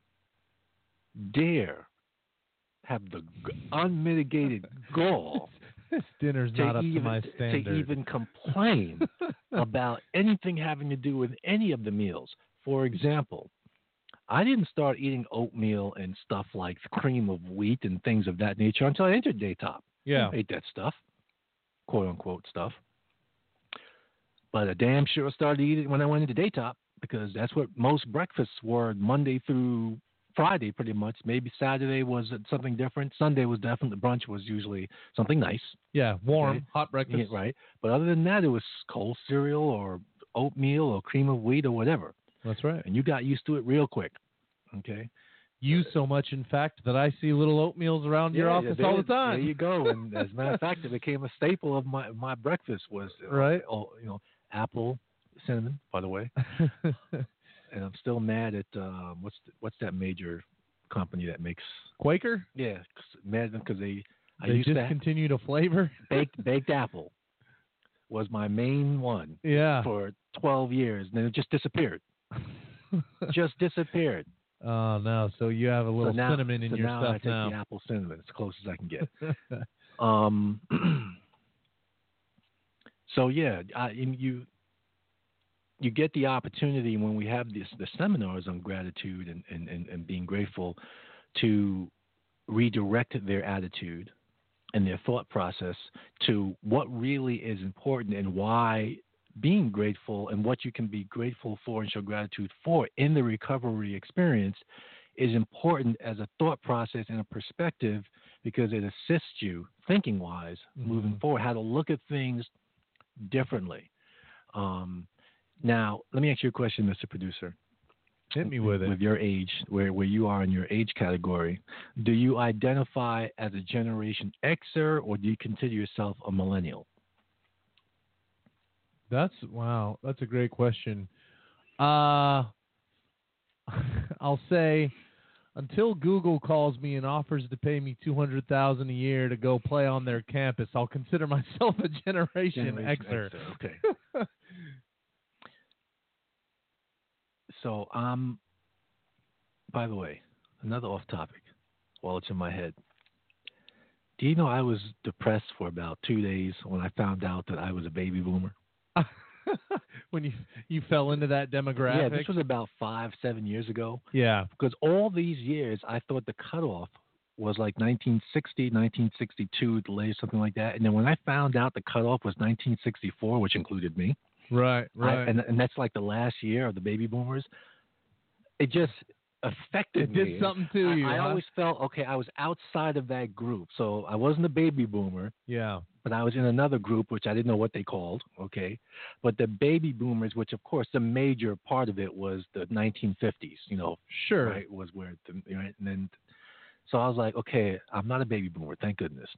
S2: dare have the unmitigated gall
S3: this dinner's
S2: to
S3: not up
S2: even
S3: to my
S2: to even complain about anything having to do with any of the meals. For example, I didn't start eating oatmeal and stuff like cream of wheat and things of that nature until I entered Daytop.
S3: yeah.
S2: I ate that stuff, quote unquote stuff. But I damn sure started eating when I went into Daytop because that's what most breakfasts were Monday through Friday, pretty much. Maybe Saturday was something different. Sunday was definitely brunch was usually something nice.
S3: Yeah. Warm,
S2: Okay.
S3: hot breakfast.
S2: Yeah, right. But other than that, it was cold cereal or oatmeal or cream of wheat or whatever.
S3: That's right.
S2: And you got used to it real quick. Okay.
S3: You so much, in fact, that I see little oatmeals around your
S2: Yeah,
S3: office
S2: there-
S3: all the time.
S2: There you go. And as a matter of fact, it became a staple of my my breakfast was uh,
S3: Right.
S2: Oh, you know, apple cinnamon. By the way, and I'm still mad at um, what's the, what's that major company that makes
S3: Quaker?
S2: yeah mad because they I
S3: They
S2: to
S3: discontinued a flavor.
S2: baked baked apple was my main one
S3: Yeah.
S2: for 12 years, and then it just disappeared. just disappeared.
S3: oh no! So you have a little
S2: so now,
S3: cinnamon in
S2: so
S3: your
S2: now I
S3: stuff
S2: take
S3: now.
S2: the apple cinnamon as close as I can get. um, so yeah, I, and you you get the opportunity when we have this the seminars on gratitude and, and, and, and being grateful to redirect their attitude and their thought process to what really is important and why being grateful and what you can be grateful for and show gratitude for in the recovery experience is important as a thought process and a perspective because it assists you thinking wise moving
S3: Mhm.
S2: forward how to look at things differently um, now let me ask you a question mr producer
S3: Hit me with it.
S2: with your age, where, where you are in your age category, do you identify as a Generation Xer or do you consider yourself a millennial?
S3: That's wow. That's a great question. Uh I'll say until Google calls me and offers to pay me two hundred thousand a year to go play on their campus, I'll consider myself a generation,
S2: Generation
S3: Xer.
S2: Xer, Okay. so, um, by the way, another off topic while it's in my head. Do you know I was depressed for about two days when I found out that I was a baby boomer?
S3: when you you fell into that demographic.
S2: Yeah, this was about five, seven years ago.
S3: yeah.
S2: because all these years I thought the cutoff was like 1960, 1962, the latest, something like that. And then when I found out the cutoff was 1964, which included me,
S3: Right,
S2: I-
S3: right.
S2: and and that's like the last year of the baby boomers, it just affected
S3: it did
S2: me.
S3: something to
S2: I,
S3: you.
S2: I
S3: huh?
S2: always felt okay. I was outside of that group, so I wasn't a baby boomer,
S3: yeah.
S2: but I was in another group which I didn't know what they called. Okay, but the baby boomers, which of course the major part of it was the 1950s. You know,
S3: Sure.
S2: right was where the right, and then so I was like, okay, I'm not a baby boomer, thank goodness.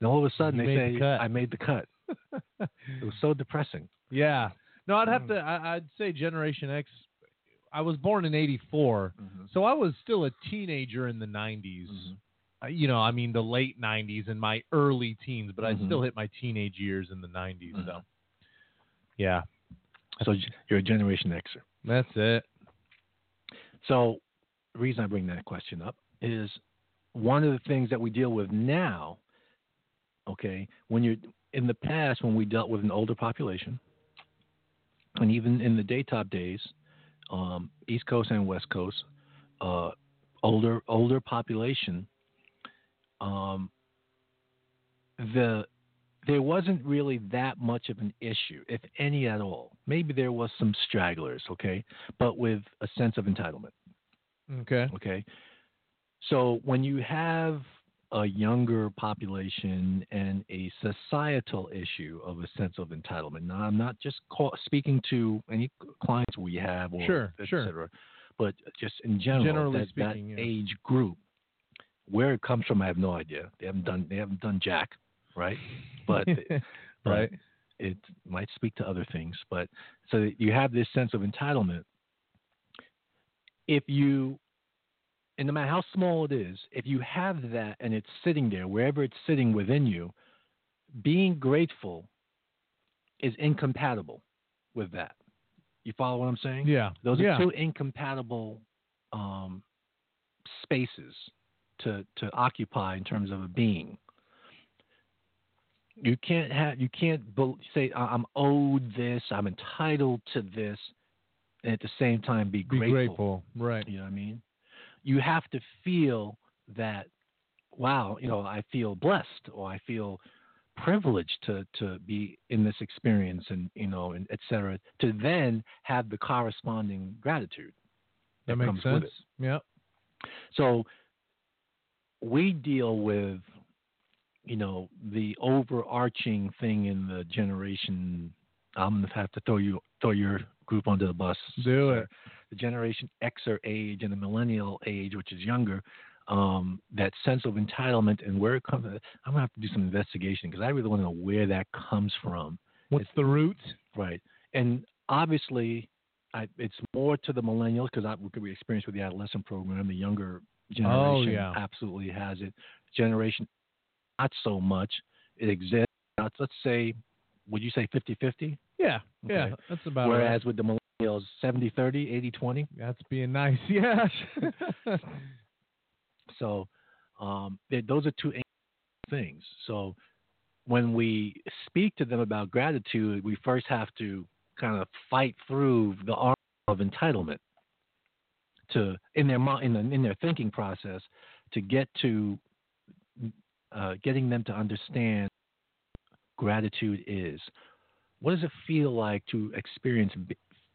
S2: And all of a sudden
S3: You
S2: they
S3: made the
S2: say. I made the cut. it was so depressing.
S3: Yeah. No, I'd have
S2: Mm.
S3: to. I, I'd say Generation X. I was born in '84,
S2: Mhm.
S3: so I was still a teenager in the '90s.
S2: Mhm.
S3: Uh, you know, I mean the late '90s and my early teens, but I
S2: Mhm.
S3: still hit my teenage years in the '90s. So,
S2: Mhm.
S3: yeah,
S2: So you're a Generation Xer.
S3: that's it.
S2: So the reason I bring that question up is one of the things that we deal with now. Okay, when you're in the past, when we dealt with an older population, and even in the daytop days, um, East Coast and West Coast, uh, older older population, um, the there wasn't really that much of an issue, if any at all. Maybe there was some stragglers, okay, but with a sense of entitlement.
S3: Okay.
S2: Okay. So when you have a younger population and a societal issue of a sense of entitlement, now I'm not just call, speaking to any clients we have or
S3: Sure,
S2: et
S3: sure.
S2: cetera, but just in general,
S3: Generally
S2: that, that
S3: yeah.
S2: age group, where it comes from, I have no idea. They haven't done they haven't done jack, right? But but
S3: right.
S2: it might speak to other things. But so you have this sense of entitlement. If you, and no matter how small it is, if you have that and it's sitting there, wherever it's sitting within you, being grateful is incompatible with that. You follow what I'm saying?
S3: Yeah.
S2: Those
S3: yeah.
S2: are two incompatible um, spaces to to occupy in terms of a being. You can't have you can't bel- say "I- I'm owed this, I'm entitled to this, and at the same time be
S3: Be
S2: grateful.
S3: grateful. Right.
S2: You know what I mean? You have to feel that, wow, you know, I feel blessed or I feel privileged to to be in this experience and you know and et cetera to then have the corresponding gratitude
S3: That
S2: that,
S3: makes
S2: comes
S3: sense.
S2: with it.
S3: Yeah.
S2: So we deal with, you know, the overarching thing in the generation. I'm gonna have to throw you throw your group under the bus.
S3: Do it.
S2: The Generation Xer age and the Millennial age, which is younger, um, that sense of entitlement and where it comes. I'm gonna have to do some investigation because I really want to know where that comes from.
S3: What's the root?
S2: Right. And obviously, I, it's more to the millennials because I we experience with the adolescent program. The younger generation
S3: Oh, yeah.
S2: absolutely has it. Generation, not so much. It exists. Let's say, would you say 50 50?
S3: Yeah. Yeah. That's about
S2: Whereas
S3: right.
S2: with the millennials, 70 30, 80 20.
S3: That's being nice. Yeah.
S2: So um, those are two things. So when we speak to them about gratitude, we first have to kind of fight through the arm of entitlement to in their in, the, in their thinking process to get to uh, getting them to understand gratitude is. What does it feel like to experience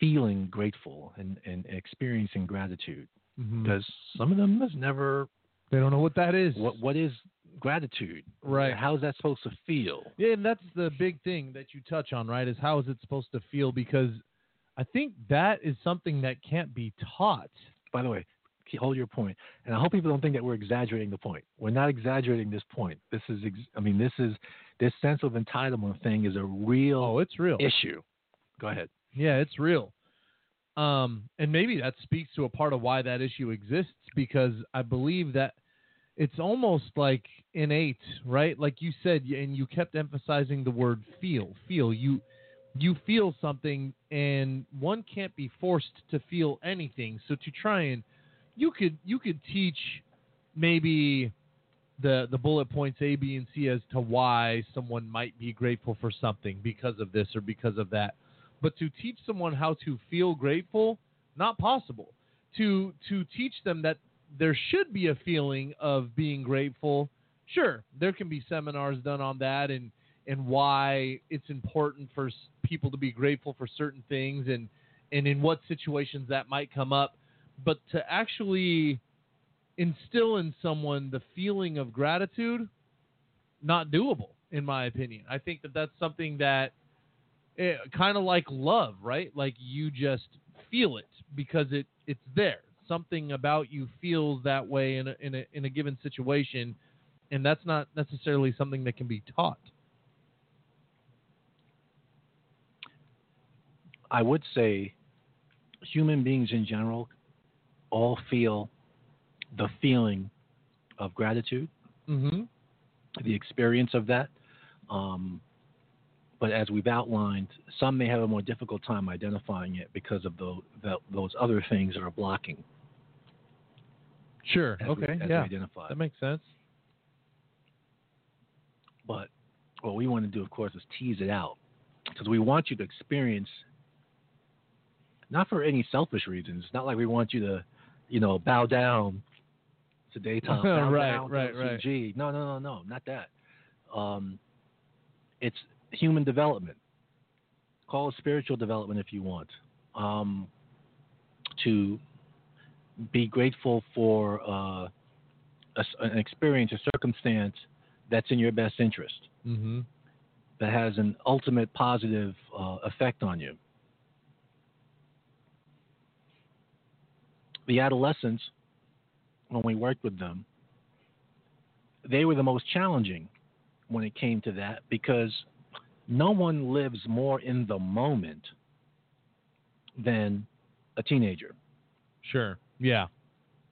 S2: feeling grateful and, and experiencing gratitude?
S3: Mhm.
S2: Because some of them has never
S3: They don't know what that is.
S2: what what is gratitude?
S3: Right.
S2: How is that supposed to feel?
S3: Yeah, and that's the big thing that you touch on, right? Is how is it supposed to feel? Because I think that is something that can't be taught.
S2: By the way, hold your. And I hope people don't think that we're exaggerating the point. We're not exaggerating this point. This is, ex- I mean, this is this sense of entitlement thing is a real
S3: Oh, it's real.
S2: issue. Go ahead.
S3: Yeah, it's real. Um, and maybe that speaks to a part of why that issue exists because I believe that it's almost like innate, right? Like you said, and you kept emphasizing the word feel. Feel. You you feel something, and one can't be forced to feel anything. So to try and you could you could teach maybe the the bullet points A, B, and C as to why someone might be grateful for something because of this or because of that. But to teach someone how to feel grateful, not possible. To to teach them that there should be a feeling of being grateful, sure, there can be seminars done on that and and why it's important for people to be grateful for certain things and and in what situations that might come up. But to actually instill in someone the feeling of gratitude, not doable. in my opinion. I think that that's something that kind of like love, right? Like you just feel it because it it's there. Something about you feels that way in a, in a in a given situation, and that's not necessarily something that can be taught.
S2: I would say human beings in general all feel the feeling of gratitude,
S3: Mm-hmm.
S2: the experience of that. Um, but as we've outlined, some may have a more difficult time identifying it because of the, the, those other things that are blocking.
S3: Sure. Okay.
S2: we
S3: yeah. That makes sense.
S2: But what we want to do, of course, is tease it out because we want you to experience, not for any selfish reasons. Not like we want you to, you know, bow down to Daytop, bow
S3: Right,
S2: down
S3: right,
S2: to
S3: right.
S2: No, no, no, no, not that. Um, it's human development. Call it spiritual development if you want. Um, to be grateful for uh, a an experience, a circumstance that's in your best interest,
S3: Mm-hmm.
S2: that has an ultimate positive uh, effect on you. The adolescents, when we worked with them, they were the most challenging when it came to that because no one lives more in the moment than a teenager.
S3: Sure. Yeah.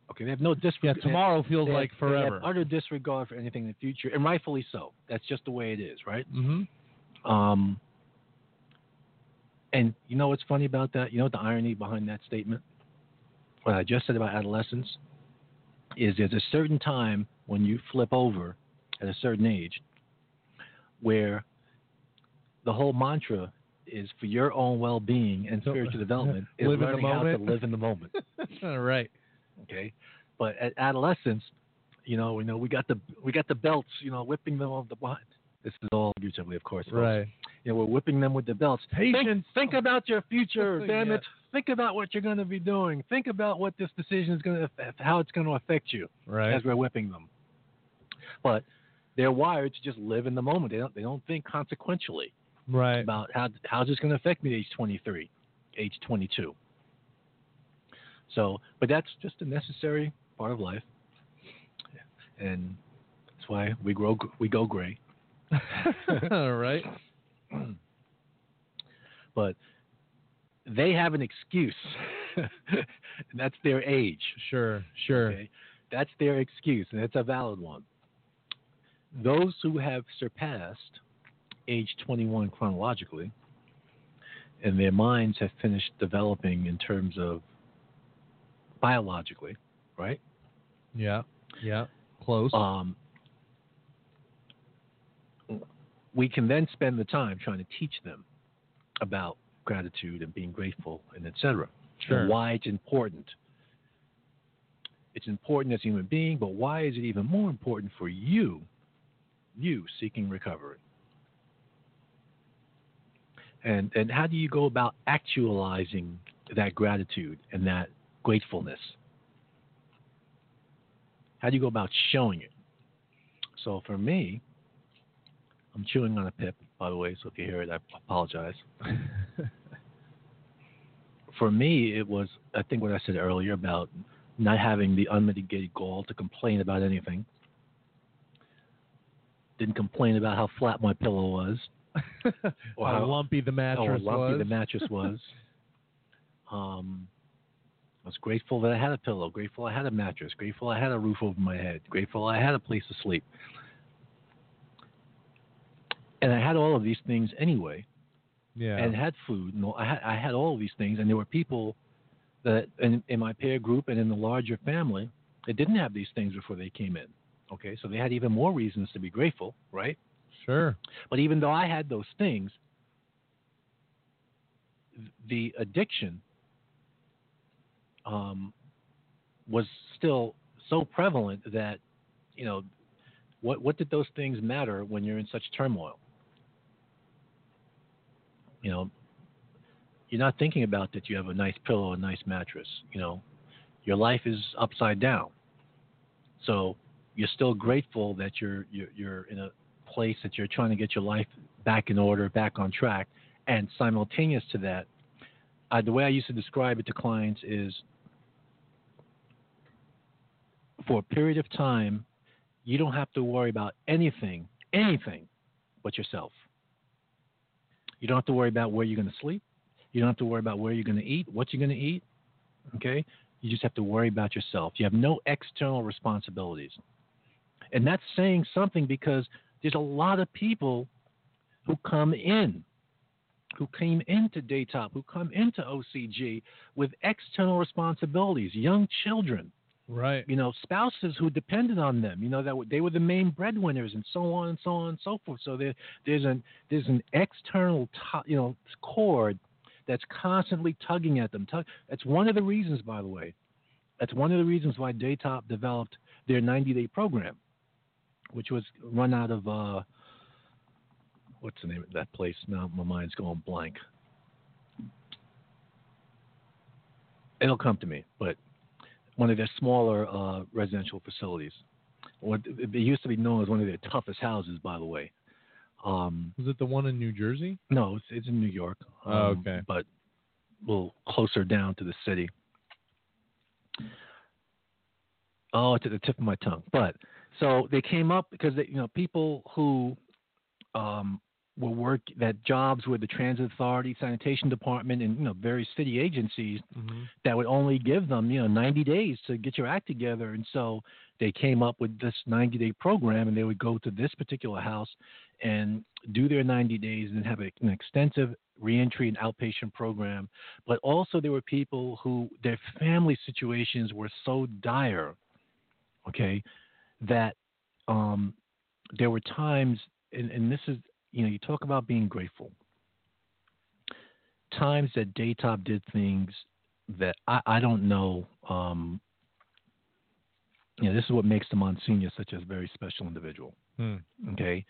S2: Okay, they have no disregard. Yeah.
S3: Tomorrow feels
S2: they
S3: like
S2: They have
S3: forever.
S2: utter disregard for anything in the future, and rightfully so. That's just the way it is, right?
S3: Mm-hmm.
S2: Um, and you know what's funny about that? You know what the irony behind that statement? What I just said about adolescence is there's a certain time when you flip over at a certain age where the whole mantra is for your own well-being and spiritual development is
S3: Live in the
S2: learning how to
S3: moment.
S2: live in the moment.
S3: All right.
S2: okay but at adolescence you know you know we got the we got the belts you know whipping them off the behind this is all figuratively of course.
S3: Right.
S2: you know we're whipping them with the belts think,
S3: Patience.
S2: think about your future damn
S3: Yeah.
S2: it think about what you're going to be doing think about what this decision is going to how it's going to affect you
S3: Right.
S2: as we're whipping them but they're wired to just live in the moment they don't they don't think consequentially
S3: Right.
S2: about how how's this going to affect me at age 23, age 22. So, but that's just a necessary part of life, and that's why we grow we go gray.
S3: All right.
S2: But they have an excuse, that's their age.
S3: Sure. Sure.
S2: Okay? That's their excuse, and it's a valid one. Those who have surpassed age 21 chronologically, and their minds have finished developing in terms of biologically, right?
S3: Yeah. Yeah. Close.
S2: Um, we can then spend the time trying to teach them about gratitude and being grateful and etc.
S3: Sure.
S2: And why it's important. It's important as a human being, but why is it even more important for you, you seeking recovery? And and how do you go about actualizing that gratitude and that gratefulness? How do you go about showing it? So for me, I'm chewing on a pip, by the way, so if you hear it, I apologize. for me, it was, I think, what I said earlier about not having the unmitigated gall to complain about anything. Didn't complain about how flat my pillow was, or
S3: How
S2: how
S3: lumpy the mattress
S2: how lumpy
S3: was.
S2: the mattress was. um, I was grateful that I had a pillow, grateful I had a mattress, grateful I had a roof over my head, grateful I had a place to sleep. And I had all of these things anyway,
S3: yeah.
S2: and had food. And I had, I had all of these things, and there were people that in, in my peer group and in the larger family that didn't have these things before they came in. Okay, so they had even more reasons to be grateful, right?
S3: Sure.
S2: But even though I had those things, the addiction um, was still so prevalent that, you know, what what did those things matter when you're in such turmoil? You know, you're not thinking about that you have a nice pillow, a nice mattress. You know, your life is upside down. So you're still grateful that you're you're, you're in a place that you're trying to get your life back in order, back on track, and simultaneous to that, uh, the way I used to describe it to clients is for a period of time, you don't have to worry about anything, anything but yourself. You don't have to worry about where you're going to sleep. You don't have to worry about where you're going to eat, what you're going to eat. Okay? You just have to worry about yourself. You have no external responsibilities. And that's saying something because there's a lot of people who come in, who came into Daytop, who come into OCG with external responsibilities, young children,
S3: Right.
S2: you know, spouses who depended on them, you know, that they were the main breadwinners and so on and so on and so forth. So there, there's an there's an external, you know, cord that's constantly tugging at them. Tug- that's one of the reasons, by the way. That's one of the reasons why Daytop developed their 90-day program, which was run out of uh, what's the name of that place? Now my mind's going blank. It'll come to me, but one of their smaller uh, residential facilities. What it used to be known as one of their toughest houses, by the way. Um,
S3: Was it the one in New Jersey?
S2: no, it's, it's in New York. Um,
S3: Oh, okay.
S2: But a little closer down to the city. Oh, it's at the tip of my tongue. But so they came up because they, you know people who um, were work that jobs with the transit authority, sanitation department, and you know various city agencies
S3: Mm-hmm.
S2: that would only give them, you know, 90 days to get your act together. And so they came up with this 90 day program and they would go to this particular house and do their 90 days and have a, an extensive reentry and outpatient program. But also there were people who their family situations were so dire, okay, that um, there were times, and, and this is, you know, you talk about being grateful. Times that Daytop did things that I, I don't know. Um, you know, this is what makes the Monsignor such a very special individual.
S3: Hmm.
S2: Okay,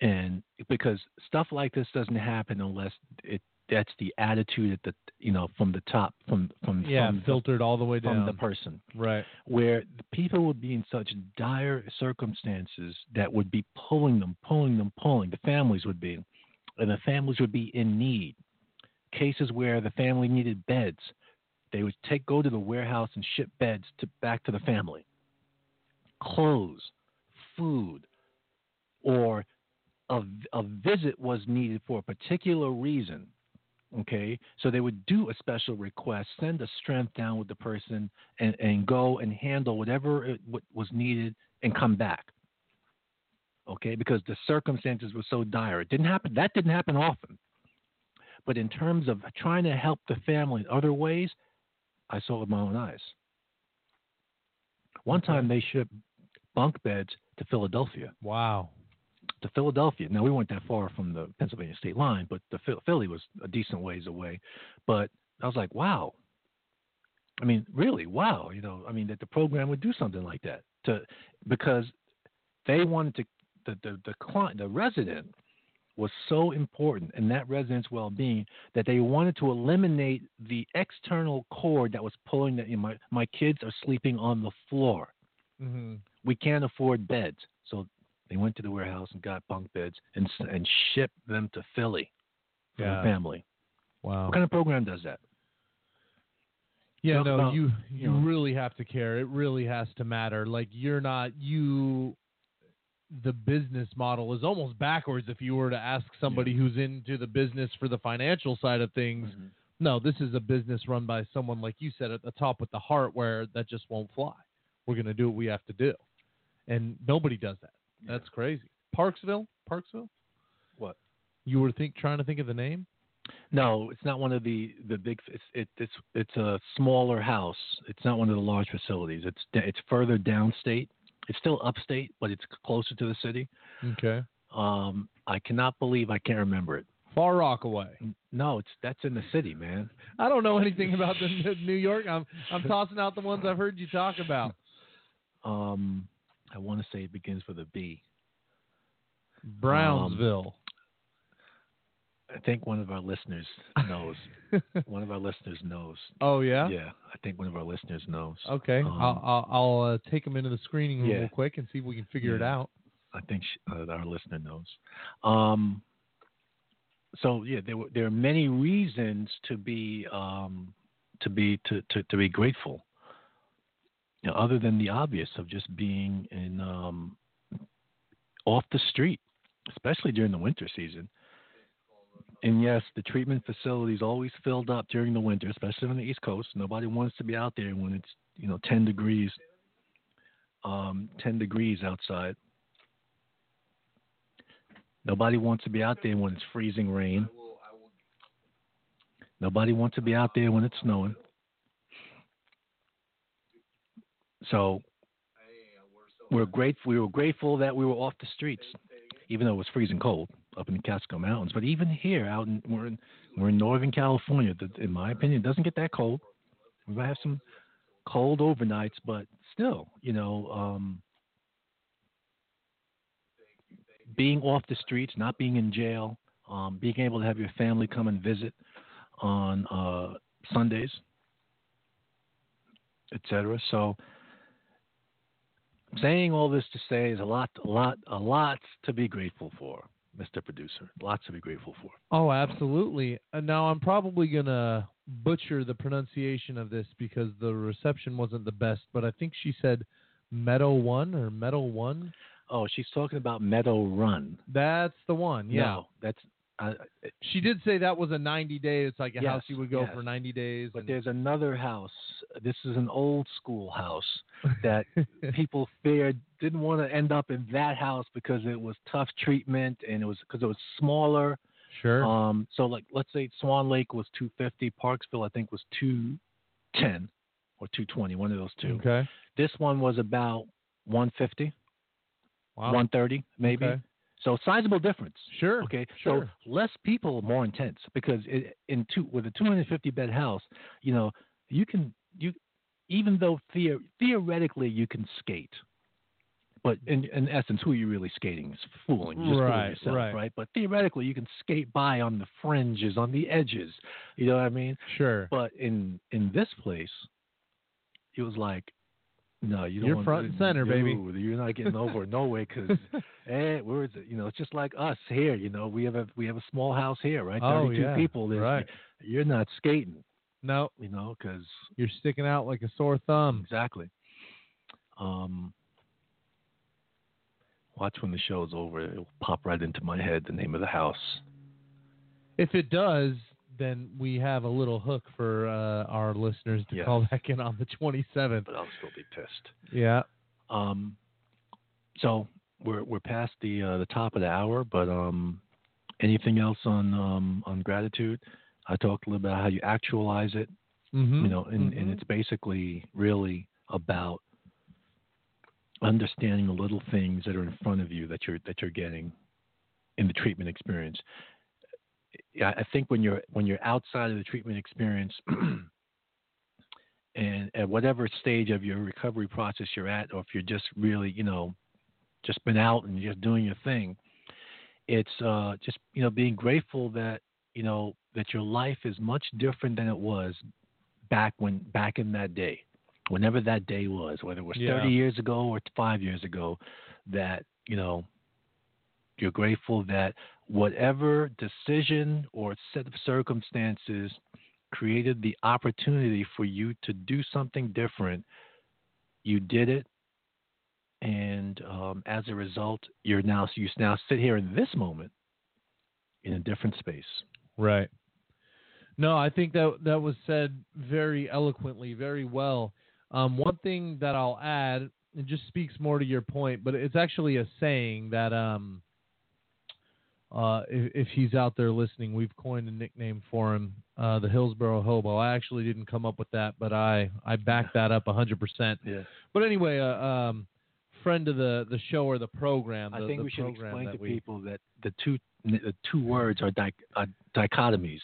S2: and because stuff like this doesn't happen unless it that's the attitude at the you know from the top from from
S3: Yeah,
S2: from,
S3: filtered all the way
S2: down from the person
S3: right.
S2: where the people would be in such dire circumstances that would be pulling them, pulling them, pulling. The families would be, and the families would be in need. Cases where the family needed beds, they would take go to the warehouse and ship beds to back to the family. Clothes, food, or a, a visit was needed for a particular reason. Okay, so they would do a special request, send a strength down with the person, and, and go and handle whatever it, what was needed and come back. Okay, because the circumstances were so dire. It didn't happen. That didn't happen often. But in terms of trying to help the family in other ways, I saw it with my own eyes. One time they shipped bunk beds to Philadelphia
S3: Wow.
S2: To Philadelphia. Now we weren't that far from the Pennsylvania state line, but the Philly was a decent ways away. But I was like, wow. I mean, really, wow. You know, I mean that the program would do something like that to because they wanted to the the the client the resident was so important in that resident's well-being that they wanted to eliminate the external cord that was pulling that you know, my my kids are sleeping on the floor
S3: Mm-hmm.
S2: we can't afford beds. So they went to the warehouse and got bunk beds and and shipped them to Philly for
S3: Yeah.
S2: the family.
S3: Wow.
S2: What kind of program does that?
S3: Yeah, no, you
S2: you know-
S3: really have to care. It really has to matter. Like you're not you the business model is almost backwards if you were to ask somebody who's into the business for the financial side of things.
S2: Mm-hmm.
S3: No, this is a business run by someone like you said at the top with the heart where that just won't fly. We're going to do what we have to do. And nobody does that. That's crazy. Parksville? Parksville?
S2: What?
S3: You were think trying to think of the name?
S2: No, it's not one of the the big. It's it, it's it's a smaller house. It's not one of the large facilities. It's it's further downstate. It's still upstate, but it's closer to the city.
S3: Okay.
S2: Um, I cannot believe I can't remember it.
S3: Far Rockaway.
S2: N- No, it's that's in the city, man.
S3: I don't know anything about the the New York. I'm I'm tossing out the ones I've heard you talk about.
S2: Um, I want to say it begins with a B.
S3: Brownsville.
S2: I think one of our listeners knows. one of our listeners knows.
S3: oh yeah.
S2: Yeah, I think one of our listeners knows.
S3: Okay.
S2: Um,
S3: I'll I'll, I'll uh, take them into the screening room
S2: yeah.
S3: real quick and see if we can figure it out.
S2: I think sh uh, our listener knows. Um, so yeah, there were there are many reasons to be um, to be to, to, to be grateful. You know, other than the obvious of just being in um, off the street, especially during the winter season. And yes, the treatment facilities always filled up during the winter, especially on the East Coast. Nobody wants to be out there when it's you know 10 degrees, um, 10 degrees outside. Nobody wants to be out there when it's freezing rain. Nobody wants to be out there when it's snowing. So we're grateful. We were grateful that we were off the streets, even though it was freezing cold up in the Catskill Mountains. But even here, out in we're in we're in Northern California. In my opinion, it doesn't get that cold. We might have some cold overnights, but still, you know, um, being off the streets, not being in jail, um, being able to have your family come and visit on uh, Sundays, etc. So, saying all this to say is a lot, a lot, a lot to be grateful for, Mr. Producer. Lots to be grateful for.
S3: Oh, absolutely. And now I'm probably gonna butcher the pronunciation of this because the reception wasn't the best, but I think she said Meadow One or Meadow One.
S2: Oh, she's talking about Meadow Run.
S3: That's the one. Yeah.
S2: No, that's. Uh,
S3: She did say that was a 90 day. It's like a
S2: Yes,
S3: house you would go
S2: yes.
S3: for 90 days.
S2: but
S3: and-
S2: there's another house. This is an old school house that people feared didn't want to end up in that house because it was tough treatment and it was because it was smaller.
S3: sure.
S2: Um, so like let's say Swan Lake was 250, Parksville I think was 210 or 220, one of those two.
S3: okay.
S2: This one was about 150,
S3: Wow.
S2: 130 maybe.
S3: Okay.
S2: So sizable difference.
S3: Sure.
S2: Okay,
S3: Sure.
S2: so less people, more intense because it, in two with a 250 bed house, you know, you can you even though theo- theoretically you can skate, but in, in essence, who are you really skating? Is fooling, You're just
S3: Right,
S2: fooling yourself,
S3: right.
S2: But theoretically, you can skate by on the fringes, on the edges. You know what I mean?
S3: Sure.
S2: But in in this place, it was like, no, you don't.
S3: You're front and center, baby.
S2: You're not getting over no way because, eh, where is it? You know, it's just like us here. You know, we have a we have a small house here, right?
S3: Oh,
S2: Thirty-two
S3: yeah.
S2: people. There's-
S3: Right.
S2: You're not skating,
S3: No,
S2: you know, because
S3: you're sticking out like a sore thumb.
S2: exactly. Um. Watch when the show's over. It'll pop right into my head the name of the house.
S3: If it does, then we have a little hook for uh, our listeners to call back in on the 27th.
S2: But I'll still be pissed.
S3: Yeah.
S2: Um, so we're we're past the uh, the top of the hour, but um, anything else on um, on gratitude? I talked a little about how you actualize it,
S3: Mm-hmm.
S2: you know, and, and it's basically really about understanding the little things that are in front of you that you're that you're getting in the treatment experience. Yeah, I think when you're when you're outside of the treatment experience, and at whatever stage of your recovery process you're at, or if you're just really, you know, just been out and just doing your thing, it's uh, just you know being grateful that you know that your life is much different than it was back when back in that day, whenever that day was, whether it was
S3: Yeah.
S2: 30 years ago or five years ago, that you know you're grateful that whatever decision or set of circumstances created the opportunity for you to do something different, you did it, and um, as a result, you're now you now sit here in this moment in a different space.
S3: Right. No, I think that that was said very eloquently, very well. Um, one thing that I'll add, it just speaks more to your point, but it's actually a saying that um, uh, if, if he's out there listening, we've coined a nickname for him, uh, the Hillsborough Hobo. I actually didn't come up with that, but I I back that up 100%.
S2: Yeah.
S3: But anyway, uh, um, friend of the the show or the program.
S2: I think
S3: the
S2: we should explain to
S3: we-
S2: people that the two the two words are, di- are dichotomies.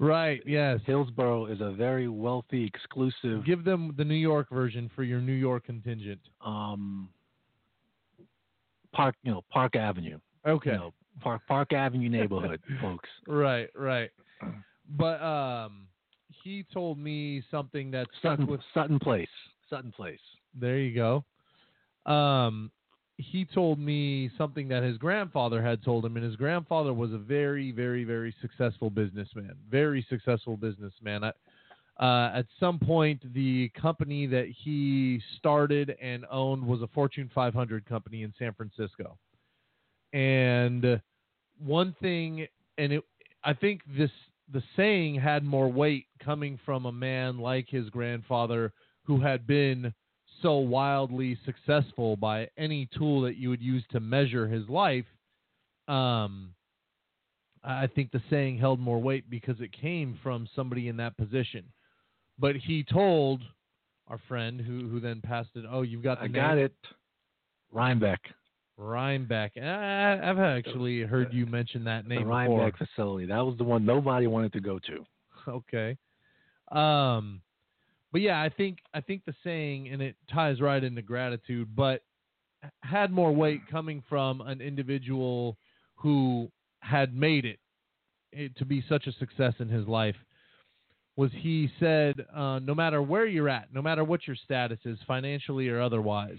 S3: Right. Yes.
S2: Hillsborough is a very wealthy, exclusive
S3: Give them the New York version for your New York contingent.
S2: um, Park, you know, Park Avenue.
S3: Okay.
S2: You know, Park Park Avenue neighborhood, folks.
S3: Right, right. But um he told me something that stuck
S2: Sutton,
S3: with
S2: Sutton Place. Sutton Place.
S3: there you go. Um he told me something that his grandfather had told him, and his grandfather was a very, very, very successful businessman. Very successful businessman. I, uh, at some point, the company that he started and owned was a Fortune 500 company in San Francisco. And one thing, and it, I think this the saying had more weight coming from a man like his grandfather who had been so wildly successful by any tool that you would use to measure his life. Um, I think the saying held more weight because it came from somebody in that position. But he told our friend who who then passed it. Oh, you've got the
S2: I
S3: name?
S2: got it. Rhinebeck.
S3: Rhinebeck. I, I've actually heard you mention that
S2: The
S3: name before.
S2: Rhinebeck facility. That was the one nobody wanted to go to.
S3: okay. Um, but yeah, I think I think the saying, and it ties right into gratitude, but had more weight coming from an individual who had made it, it to be such a success in his life. Was he said, uh, no matter where you're at, no matter what your status is, financially or otherwise,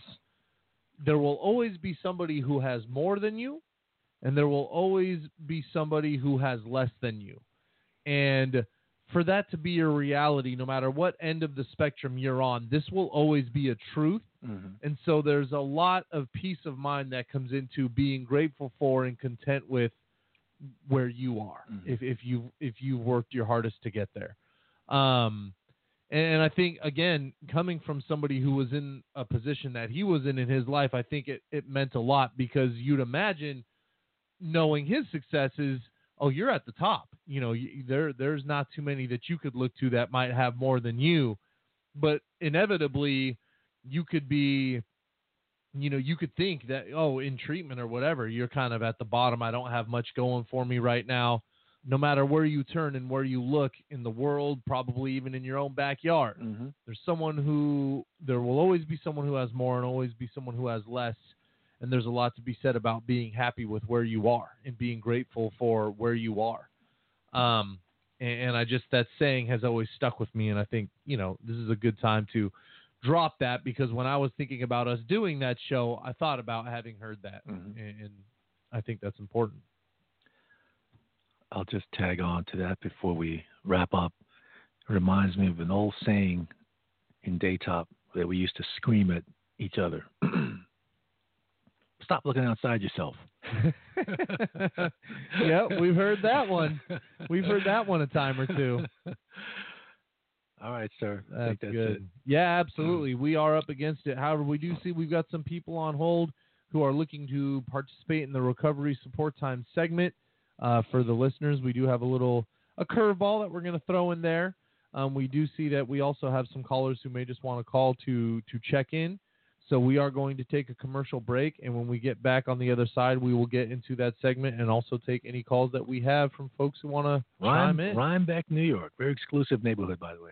S3: there will always be somebody who has more than you, and there will always be somebody who has less than you. And for that to be your reality, no matter what end of the spectrum you're on, this will always be a truth.
S2: Mm-hmm.
S3: And so there's a lot of peace of mind that comes into being grateful for and content with where you are
S2: Mhm.
S3: if, if you if you've worked your hardest to get there. Um, and I think again, coming from somebody who was in a position that he was in in his life, I think it, it meant a lot because you'd imagine knowing his successes, oh, you're at the top. You know, you, there there's not too many that you could look to that might have more than you, but inevitably, you could be, you know, you could think that oh, in treatment or whatever, you're kind of at the bottom. I don't have much going for me right now. No matter where you turn and where you look in the world, probably even in your own backyard,
S2: Mm-hmm.
S3: there's someone who there will always be someone who has more and always be someone who has less. And there's a lot to be said about being happy with where you are and being grateful for where you are. Um and, and i just that saying has always stuck with me. And i think you know this is a good time to drop that because when i was thinking about us doing that show i thought about having heard that.
S2: Mhm.
S3: and, and i think that's important
S2: I'll just tag on to that before we wrap up. It reminds me of an old saying in Daytop that we used to scream at each other. Stop looking outside yourself.
S3: yeah we've heard that one we've heard that one a time or two
S2: All right, sir. I
S3: That's,
S2: think that's
S3: good.
S2: it.
S3: Yeah, absolutely. We are up against it. However, we do see we've got some people on hold who are looking to participate in the recovery support time segment. Uh, for the listeners, we do have a little a curveball that we're going to throw in there. Um, we do see that we also have some callers who may just want to call to to check in. So we are going to take a commercial break, and when we get back on the other side, we will get into that segment and also take any calls that we have from folks who want to chime in.
S2: Rhinebeck, New York. Very exclusive neighborhood, by the way.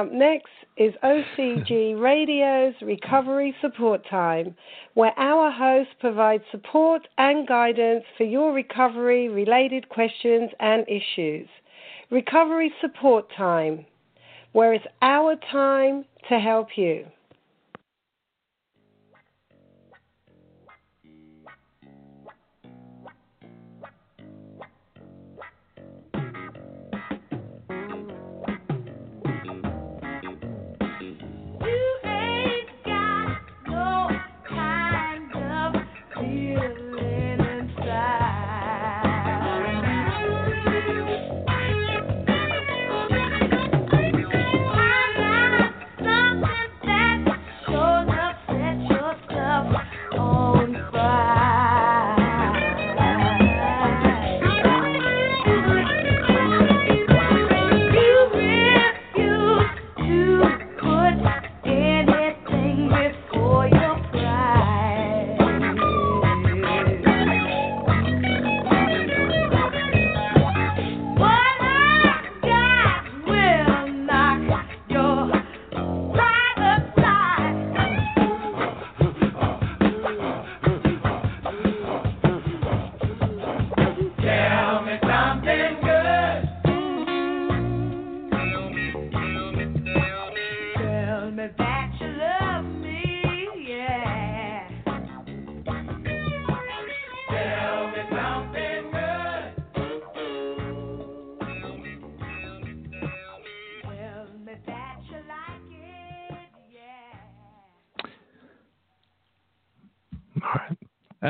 S1: Up next is OCG Radio's Recovery Support Time, where our host provides support and guidance for your recovery related questions and issues. Recovery Support Time, where it's our time to help you.
S6: You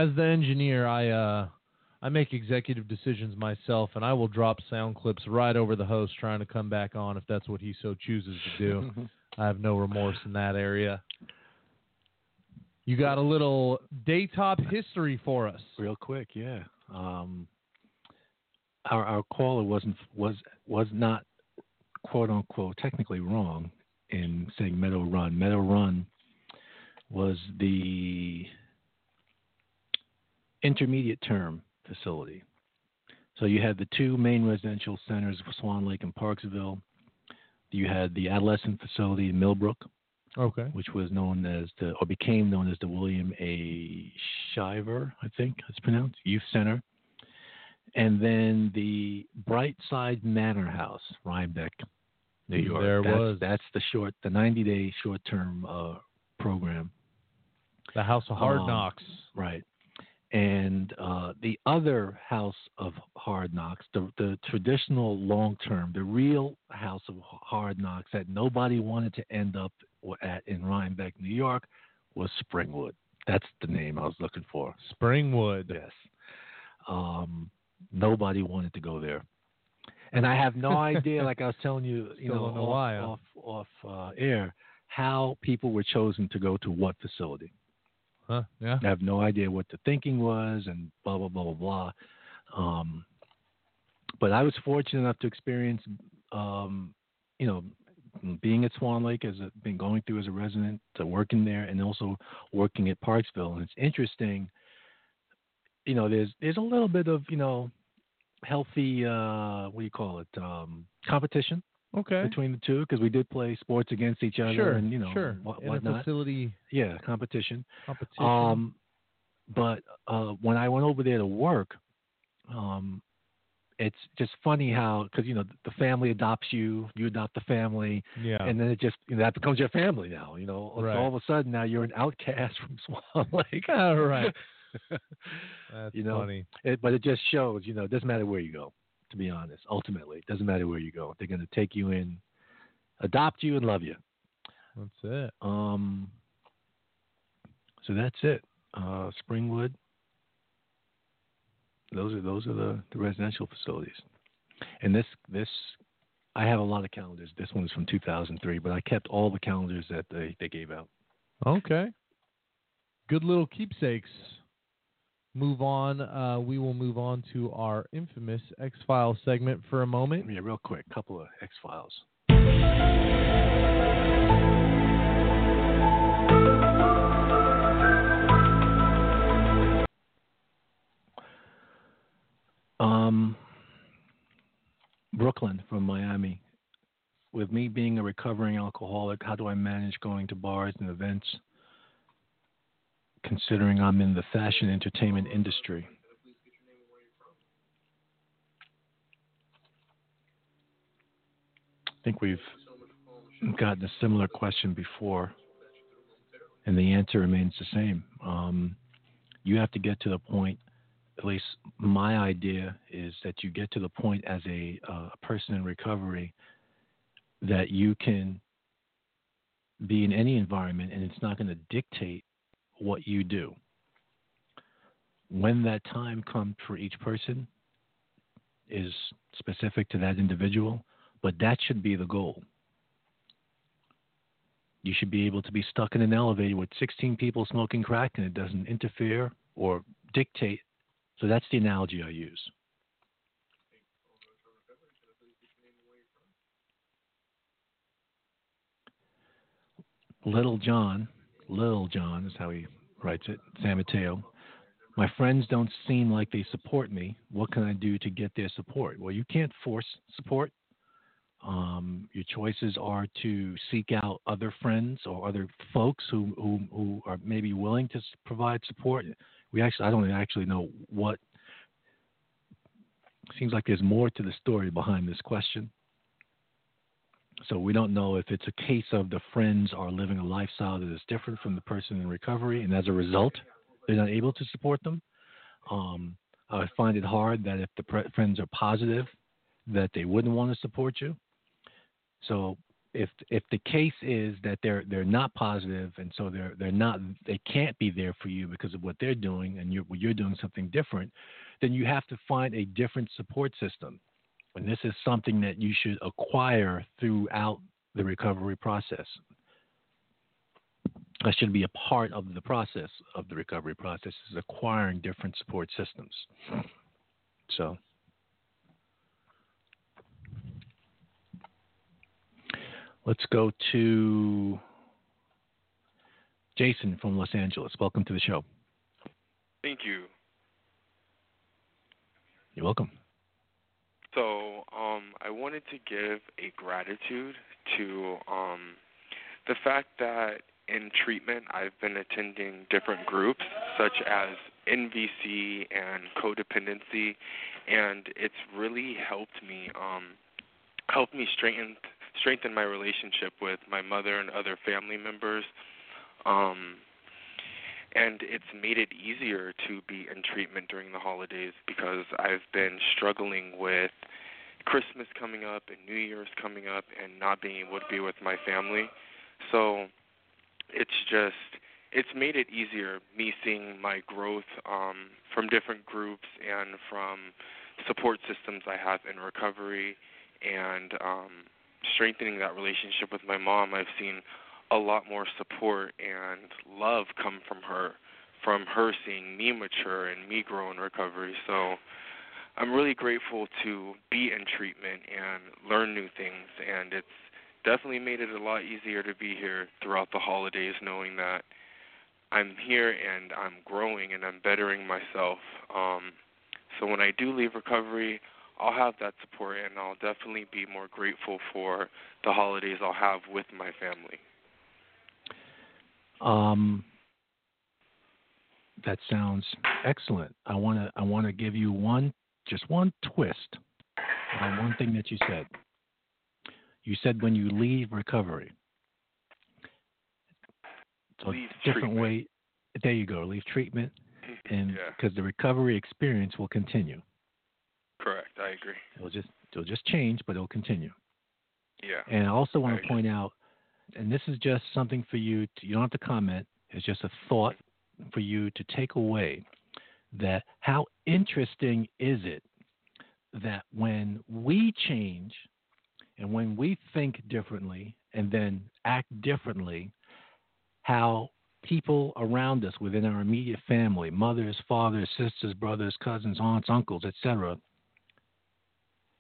S3: As the engineer, I uh, I make executive decisions myself, and I will drop sound clips right over the host trying to come back on if that's what he so chooses to do. I have no remorse in that area. You got a little daytop history for us.
S2: Real quick, yeah. Um, our our caller wasn't was was not quote unquote technically wrong in saying Meadow Run. Meadow Run was the intermediate term facility. So you had the two main residential centers of Swan Lake and Parksville. You had the adolescent facility in Millbrook,
S3: Okay.
S2: which was known as the or became known as the William A. Shiver, I think it's pronounced, Youth Center. And then the Brightside Manor House, Rhinebeck, New York.
S3: There
S2: that's,
S3: was.
S2: That's the short, the 90 day short term uh, program.
S3: The House of Hard
S2: Um,
S3: Knocks.
S2: Right. And uh, the other house of hard knocks, the, the traditional long term, the real house of hard knocks that nobody wanted to end up at in Rhinebeck, New York, was Springwood. That's the name I was looking for.
S3: Springwood.
S2: Yes. Um, nobody wanted to go there. And I have no idea, like I was telling you, you
S3: Still
S2: know, off, off, off uh, air, how people were chosen to go to what facility.
S3: Yeah.
S2: I have no idea what the thinking was and blah blah blah blah blah. Um, but I was fortunate enough to experience, um, you know, being at Swan Lake as a, been going through as a resident, to working there, and also working at Parksville. And it's interesting. You know, there's there's a little bit of you know healthy uh, what do you call it um, competition
S3: Okay.
S2: between the two because we did play sports against each other
S3: Sure.
S2: and you know
S3: sure.
S2: what, whatnot.
S3: facility
S2: Yeah, competition.
S3: competition.
S2: Um, but uh, when I went over there to work, um, it's just funny how because you know the family adopts you, you adopt the family,
S3: yeah.
S2: and then it just you know, that becomes your family now. You know,
S3: Right.
S2: all of a sudden now you're an outcast from Swan Lake.
S3: All right. That's
S2: you know,
S3: funny.
S2: It, but it just shows, you know, it doesn't matter where you go. To be honest, ultimately, it doesn't matter where you go. They're going to take you in, adopt you, and love you.
S3: That's it.
S2: Um, so that's it. Uh, Springwood. Those are those are the, the residential facilities. And this this I have a lot of calendars. This one is from 2003, but I kept all the calendars that they, they gave out.
S3: Okay. Good little keepsakes. Move on. Uh, we will move on to our infamous X Files segment for a moment.
S2: Yeah, real quick, couple of X Files. Um, Brooklyn from Miami with me being a recovering alcoholic, how do I manage going to bars and events considering I'm in the fashion entertainment industry? I think we've gotten a similar question before, and the answer remains the same. Um, you have to get to the point, at least my idea is that you get to the point as a, uh, person in recovery that you can be in any environment and it's not going to dictate what you do. When that time comes for each person is specific to that individual, but that should be the goal. You should be able to be stuck in an elevator with 16 people smoking crack and it doesn't interfere or dictate. So that's the analogy I use. Little John, Little John is how he writes it, San Mateo. My friends don't seem like they support me. What can I do to get their support? Well, you can't force support. Um, your choices are to seek out other friends or other folks who, who, who are maybe willing to provide support. We actually, I don't actually know what. Seems like there's more to the story behind this question. So we don't know if it's a case of the friends are living a lifestyle that is different from the person in recovery, and as a result, they're not able to support them. Um, I find it hard that if the pre- friends are positive, that they wouldn't want to support you. So if if the case is that they're they're not positive and so they're they're not they can't be there for you because of what they're doing and you're you're doing something different, then you have to find a different support system. And this is something that you should acquire throughout the recovery process. That should be a part of the process of the recovery process is acquiring different support systems. So let's go to Jason from Los Angeles. Welcome to the show.
S7: Thank you.
S2: You're welcome.
S7: So, um, I wanted to give a gratitude to um, the fact that in treatment I've been attending different groups such as NVC and codependency, and it's really helped me um, helped me strengthen strengthen my relationship with my mother and other family members. Um, and it's made it easier to be in treatment during the holidays because I've been struggling with Christmas coming up and New Year's coming up and not being able to be with my family. So it's just it's made it easier me seeing my growth um from different groups and from support systems I have in recovery and um strengthening that relationship with my mom. I've seen a lot more support and love come from her, from her seeing me mature and me grow in recovery. So I'm really grateful to be in treatment and learn new things, and it's definitely made it a lot easier to be here throughout the holidays, knowing that I'm here and I'm growing and I'm bettering myself. Um, so when I do leave recovery, I'll have that support, and I'll definitely be more grateful for the holidays I'll have with my family.
S2: Um, that sounds excellent. I want to I want to give you one just one twist on one thing that you said. You said when you leave recovery. So
S7: Leave
S2: different
S7: treatment.
S2: way. There you go. Leave treatment, and
S7: yeah,
S2: because the recovery experience will continue.
S7: correct. I agree.
S2: It'll just it'll just change, but it'll continue.
S7: Yeah.
S2: And I also want
S7: I
S2: to
S7: agree.
S2: point out, and this is just something for you. To, you don't have to comment. It's just a thought for you to take away. That how interesting is it that when we change and when we think differently and then act differently, how people around us within our immediate family, mothers, fathers, sisters, brothers, cousins, aunts, uncles, etc.,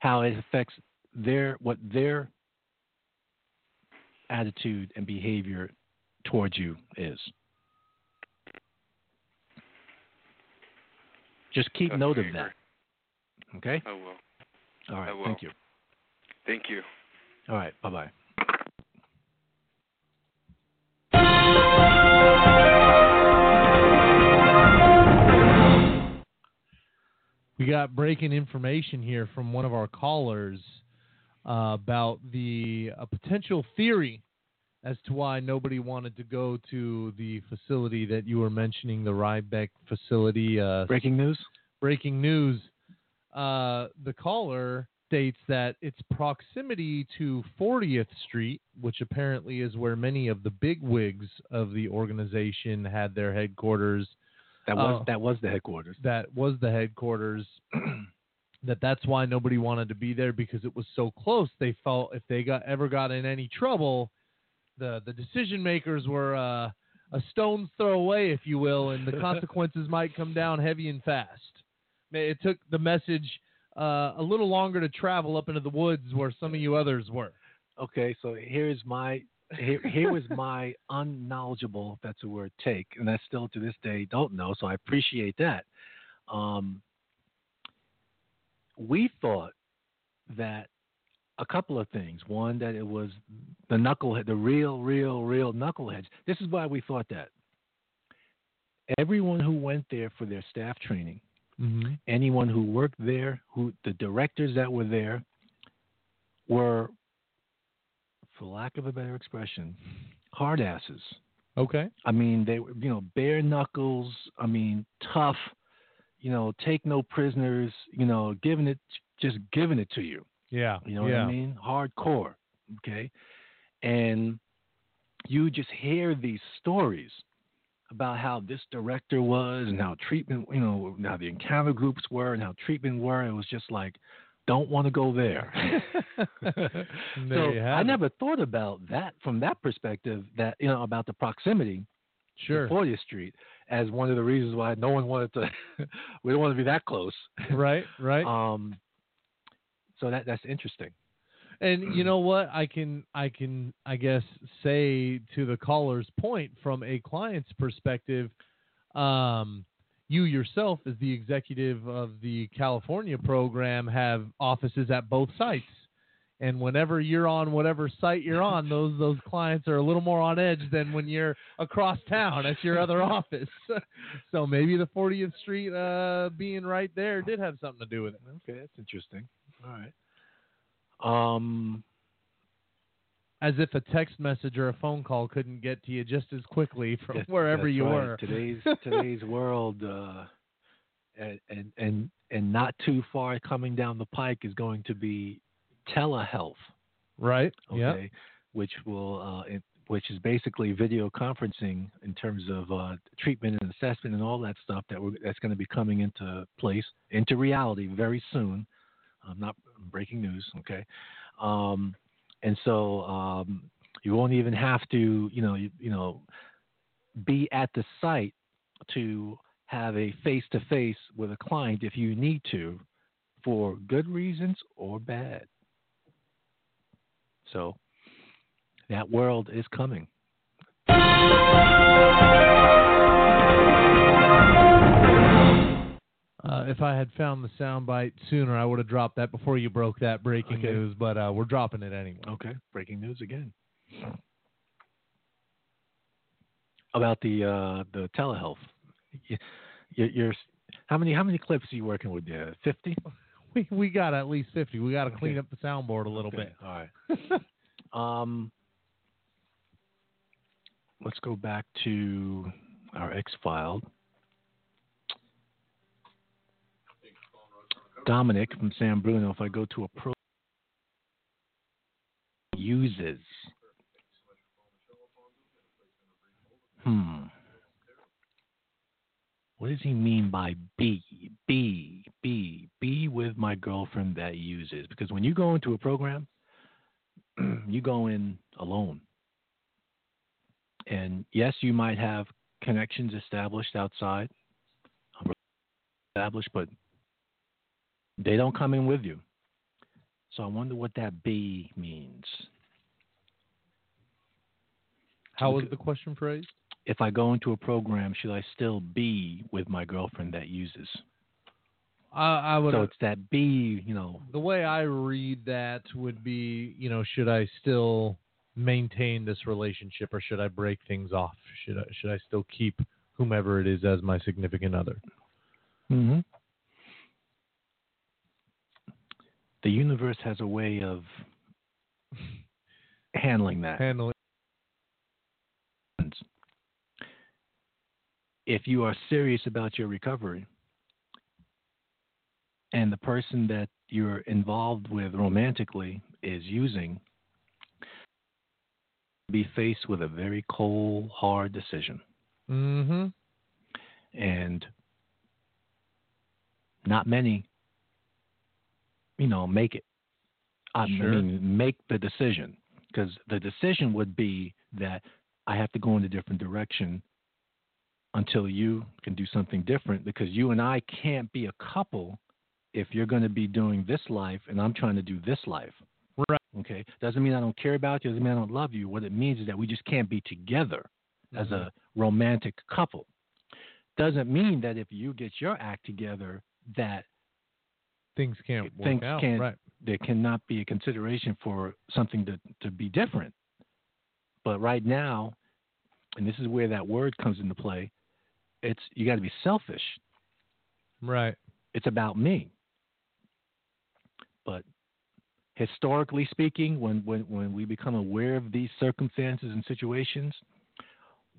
S2: how it affects their what their attitude and behavior towards you is. Just keep note of that. Okay?
S7: I will.
S2: All right.
S7: Will.
S2: Thank you.
S7: Thank you.
S2: All right. Bye bye.
S3: We got breaking information here from one of our callers uh, about the a potential theory as to why nobody wanted to go to the facility that you were mentioning, the Rhinebeck facility. Uh,
S2: Breaking news.
S3: breaking news. Uh, the caller states that its proximity to 40th Street, which apparently is where many of the big wigs of the organization had their headquarters,
S2: That was
S3: Oh.
S2: that was the headquarters.
S3: that was the headquarters. that that's why nobody wanted to be there because it was so close. They felt if they got ever got in any trouble, the the decision makers were uh, a stone's throw away, if you will, and the consequences might come down heavy and fast. It took the message uh, a little longer to travel up into the woods where some of you others were.
S2: Okay, so here's my here, here was my unknowledgeable, if that's a word, take, and I still to this day don't know. So I appreciate that. Um, we thought that a couple of things. One, that it was the knucklehead, the real, real, real knuckleheads. This is why we thought that. Everyone who went there for their staff training,
S3: Mm-hmm.
S2: anyone who worked there, who the directors that were there, were, for lack of a better expression, hard asses.
S3: Okay.
S2: I mean, they were, you know, bare knuckles. I mean, tough. You know, take no prisoners. You know, giving it, just giving it to you.
S3: Yeah.
S2: You know
S3: yeah.
S2: what I mean? Hardcore. Okay, and you just hear these stories about how this director was and how treatment, you know, how the encounter groups were and how treatment were. It was just like, don't want to go there.
S3: There
S2: so I never thought about that from that perspective. That you know about the proximity
S3: Sure.
S2: to 40th Street as one of the reasons why no one wanted to. we don't want to be that close.
S3: right. Right.
S2: Um. So that that's interesting.
S3: And you know what? I can I can I guess say to the caller's point from a client's perspective, um, you yourself as the executive of the California program have offices at both sites. And whenever you're on whatever site you're on, those those clients are a little more on edge than when you're across town at your other office. so maybe the 40th Street uh, being right there did have something to do with it.
S2: Okay, that's interesting. All right. Um.
S3: as if a text message or a phone call couldn't get to you just as quickly from
S2: That's-
S3: wherever you
S2: right.
S3: were.
S2: Today's today's world, uh, and, and and and not too far coming down the pike is going to be telehealth.
S3: right?
S2: Okay,
S3: Yeah.
S2: which will uh, it, which is basically video conferencing in terms of uh, treatment and assessment and all that stuff that we're, that's going to be coming into place into reality very soon. I'm not breaking news, okay? Um, and so um, you won't even have to, you know, you, you know, be at the site to have a face to face with a client if you need to, for good reasons or bad. So that world is coming.
S3: Uh, if I had found the soundbite sooner, I would have dropped that before you broke that breaking
S2: Okay.
S3: news. But uh, we're dropping it anyway.
S2: Okay, breaking news again. About the uh, the telehealth. You, you- you're how many how many clips are you working with? Fifty.
S3: We we got at least fifty. We got to
S2: Okay.
S3: clean up the soundboard a little bit.
S2: All right. um, let's go back to our X file. Dominic from San Bruno. If I go to a pro uses. Hmm. What does he mean by be? Be, be, be with my girlfriend that uses? Because when you go into a program, you go in alone. And yes, you might have connections established outside, established, but they don't come in with you. So I wonder what that be means.
S3: How was the question phrased?
S2: If I go into a program, should I still be with my girlfriend that uses?
S3: I, I would.
S2: So it's that be, you know,
S3: the way I read that would be, you know, should I still maintain this relationship or should I break things off? Should I should I still keep whomever it is as my significant other?
S2: hmm the universe has a way of handling that.
S3: Handling.
S2: If you are serious about your recovery and the person that you're involved with romantically is using, be faced with a very cold, hard decision.
S3: Mm-hmm.
S2: And not many, you know, make it. I
S3: Sure.
S2: mean, make the decision because the decision would be that I have to go in a different direction until you can do something different because you and I can't be a couple if you're going to be doing this life and I'm trying to do this life.
S3: Right.
S2: Okay. Doesn't mean I don't care about you. Doesn't mean I don't love you. What it means is that we just can't be together as
S3: Mhm.
S2: a romantic couple. Doesn't mean that if you get your act together that
S3: things can't work
S2: things
S3: out.
S2: can't
S3: right.
S2: there cannot be a consideration for something to, to be different. But right now, and this is where that word comes into play, it's you got to be selfish.
S3: Right.
S2: It's about me. But historically speaking, when, when, when we become aware of these circumstances and situations,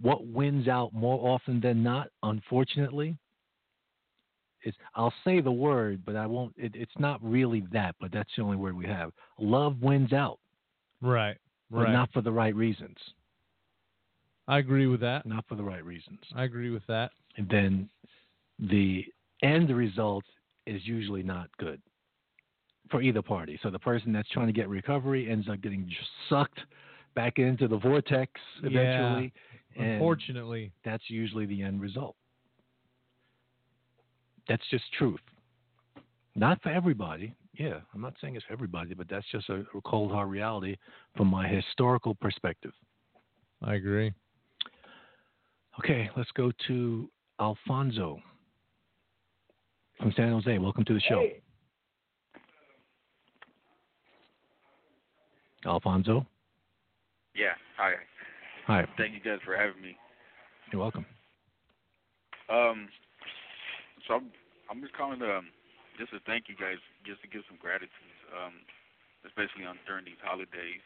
S2: what wins out more often than not, unfortunately, is I'll say the word, but I won't. It, it's not really that, but that's the only word we have. Love wins out,
S3: Right.
S2: but
S3: Right.
S2: not for the right reasons.
S3: I agree with that.
S2: Not for the right reasons.
S3: I agree with that.
S2: And then the end result is usually not good for either party. So the person that's trying to get recovery ends up getting sucked back into the vortex eventually. and
S3: Unfortunately.
S2: that's usually the end result. That's just truth. Not for everybody. Yeah, I'm not saying it's for everybody, but that's just a, a cold hard reality from my historical perspective.
S3: I agree.
S2: Okay, let's go to Alfonso from San Jose. Welcome to the show. Alfonso,
S8: Yeah. Hi.
S2: hi.
S8: Thank you guys for having me.
S2: You're welcome.
S8: Um, so I'm I'm just calling um just to thank you guys, just to give some gratitude, um, especially on during these holidays,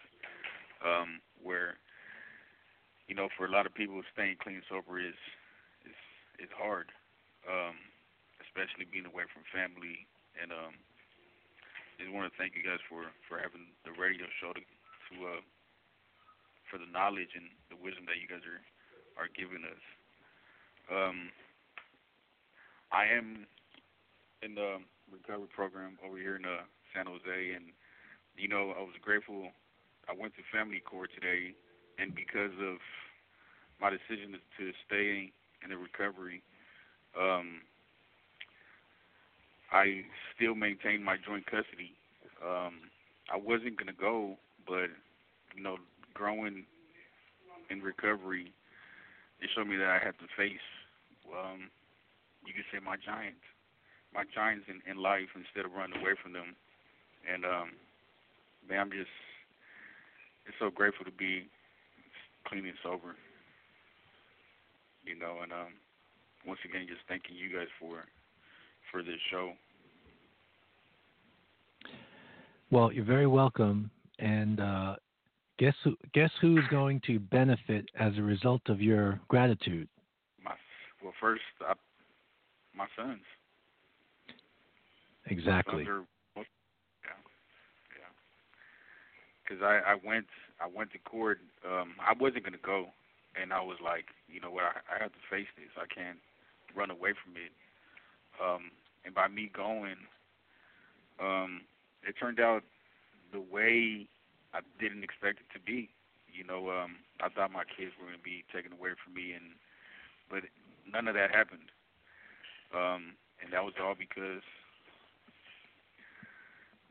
S8: um, where you know for a lot of people staying clean sober is is is hard, um, especially being away from family and um. Just want to thank you guys for for having the radio show to to uh for the knowledge and the wisdom that you guys are are giving us. Um, I am in the recovery program over here in uh, San Jose, and you know I was grateful. I went to family court today, and because of my decision to, stay in the recovery, um, I still maintain my joint custody. Um, I wasn't gonna go, but you know, growing in recovery, it showed me that I had to face, um, you could say my giants, my giants in, in life instead of running away from them. And um, man, I'm just, it's so grateful to be clean and sober. You know, and um, once again, just thanking you guys for for this show.
S2: Well, you're very welcome. And uh, guess who? Guess who's going to benefit as a result of your gratitude?
S8: My well, first, I, my sons.
S2: Exactly.
S8: Sons are, yeah, yeah. Because I I went I went to court. Um, I wasn't gonna go, and I was like, you know what? I, I have to face this. I can't run away from it. Um, and by me going, um, it turned out the way I didn't expect it to be. You know, um, I thought my kids were to be taken away from me, and but none of that happened. Um, and that was all because,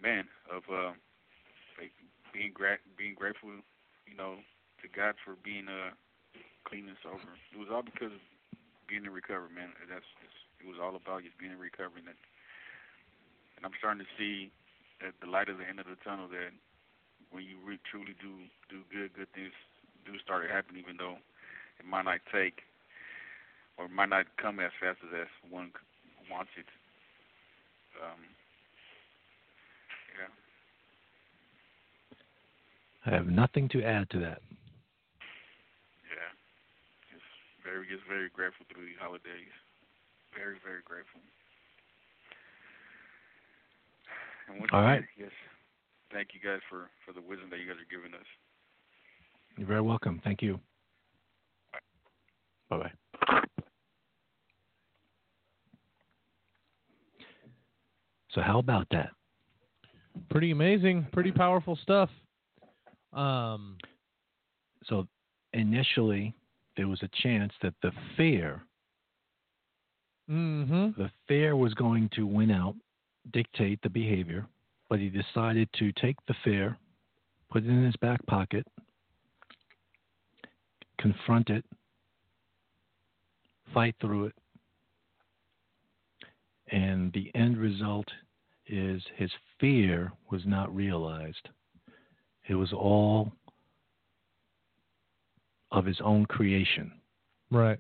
S8: man, of uh, being gra- being grateful, you know, to God for being uh, clean and sober. It was all because of being in recovery, man. That's just, it was all about just being in recovery. And that and I'm starting to see at the light at the end of the tunnel that when you re- truly do do good, good things do start to happen, even though it might not take or might not come as fast as as one wants it. Um, yeah.
S2: I have nothing to add to that.
S8: Yeah. Just very just very grateful through these holidays. Very, very grateful. And once
S2: All
S8: again,
S2: right.
S8: yes. Thank you guys for, for the wisdom that you guys are giving us.
S2: You're very welcome. Thank you. Bye bye. So how about that?
S3: Pretty amazing, pretty powerful stuff. Um,
S2: So initially there was a chance that the fear,
S3: hmm
S2: the fear was going to win out, dictate the behavior, but he decided to take the fear, put it in his back pocket, confront it, fight through it, and the end result is his fear was not realized. It was all of his own creation.
S3: Right.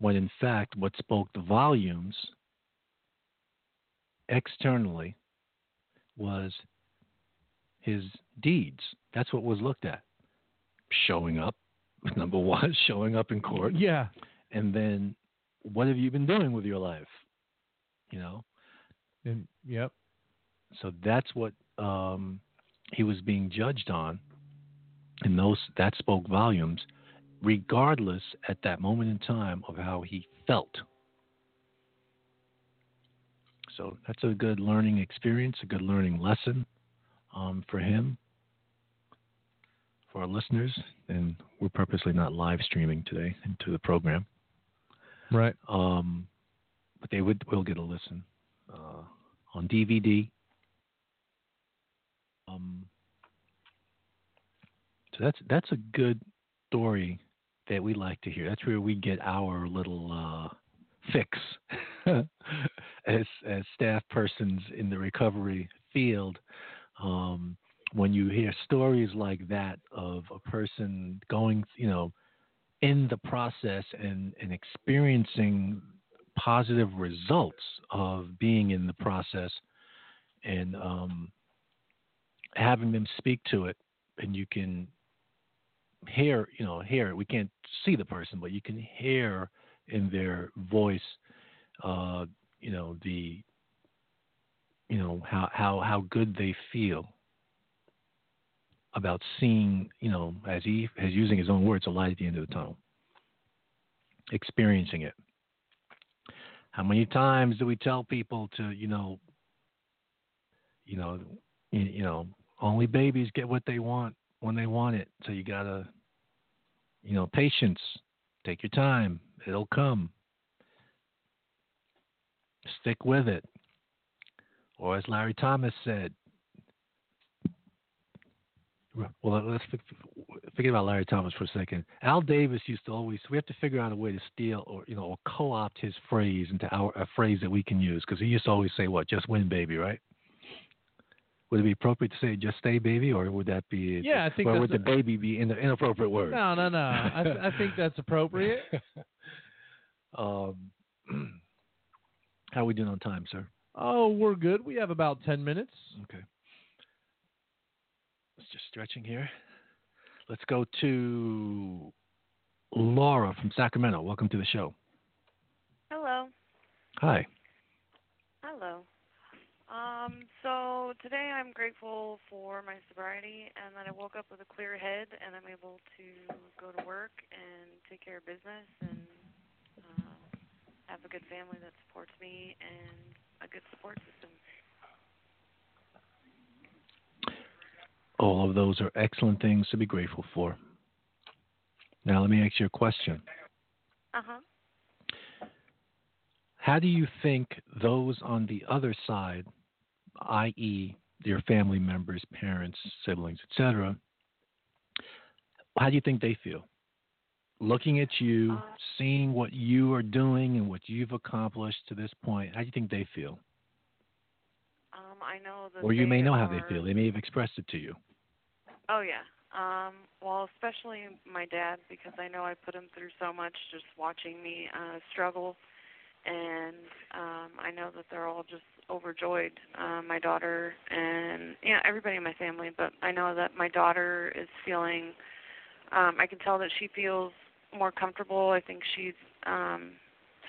S2: When in fact, what spoke the volumes externally was his deeds. That's what was looked at. Showing up, number one, showing up in court.
S3: Yeah.
S2: And then what have you been doing with your life? You know?
S3: And yep.
S2: So that's what um, he was being judged on, and those that spoke volumes, regardless at that moment in time of how he felt. So that's a good learning experience, a good learning lesson um, for him, for our listeners, and we're purposely not live streaming today into the program.
S3: Right.
S2: Um, but they would will get a listen uh, on DVD. Um, so that's that's a good story that we like to hear. That's where we get our little uh, fix as as staff persons in the recovery field. Um, when you hear stories like that of a person going, you know, in the process and, and experiencing positive results of being in the process and um, having them speak to it and you can hear you know hear it. We can't see the person but you can hear in their voice uh, you know the you know how how how good they feel about seeing you know as he as using his own words a light at the end of the tunnel experiencing it. How many times do we tell people to you know you know you, you know only babies get what they want when they want it so you gotta you know patience take your time it'll come stick with it or as larry thomas said well, let's forget about Larry Thomas for a second. Al Davis used to always. We have to figure out a way to steal or you know or co-opt his phrase into our a phrase that we can use because he used to always say, "What? Just win, baby." Right? Would it be appropriate to say "just stay, baby," or would that be?
S3: Yeah, I think
S2: Or
S3: that's
S2: would the baby be in the inappropriate word?
S3: No, no, no. I, th- I think that's appropriate.
S2: um, how are we doing on time, sir?
S3: Oh, we're good. We have about ten minutes.
S2: Okay. Let's just stretching here. Let's go to Laura from Sacramento. Welcome to the show.
S9: Hello.
S2: Hi.
S9: Hello. Um, so today I'm grateful for my sobriety and that I woke up with a clear head and I'm able to go to work and take care of business and uh, have a good family that supports me and a good support system.
S2: All of those are excellent things to be grateful for. Now, let me ask you a question.
S9: Uh huh.
S2: How do you think those on the other side, i.e., your family members, parents, siblings, etc., how do you think they feel? Looking at you, seeing what you are doing and what you've accomplished to this point, how do you think they feel?
S9: I know that.
S2: or you may know how they feel. They may have expressed it to you.
S9: Oh yeah. Um, well, especially my dad because I know I put him through so much just watching me uh struggle and um I know that they're all just overjoyed. Um my daughter and you know, everybody in my family, but I know that my daughter is feeling um I can tell that she feels more comfortable. I think she's um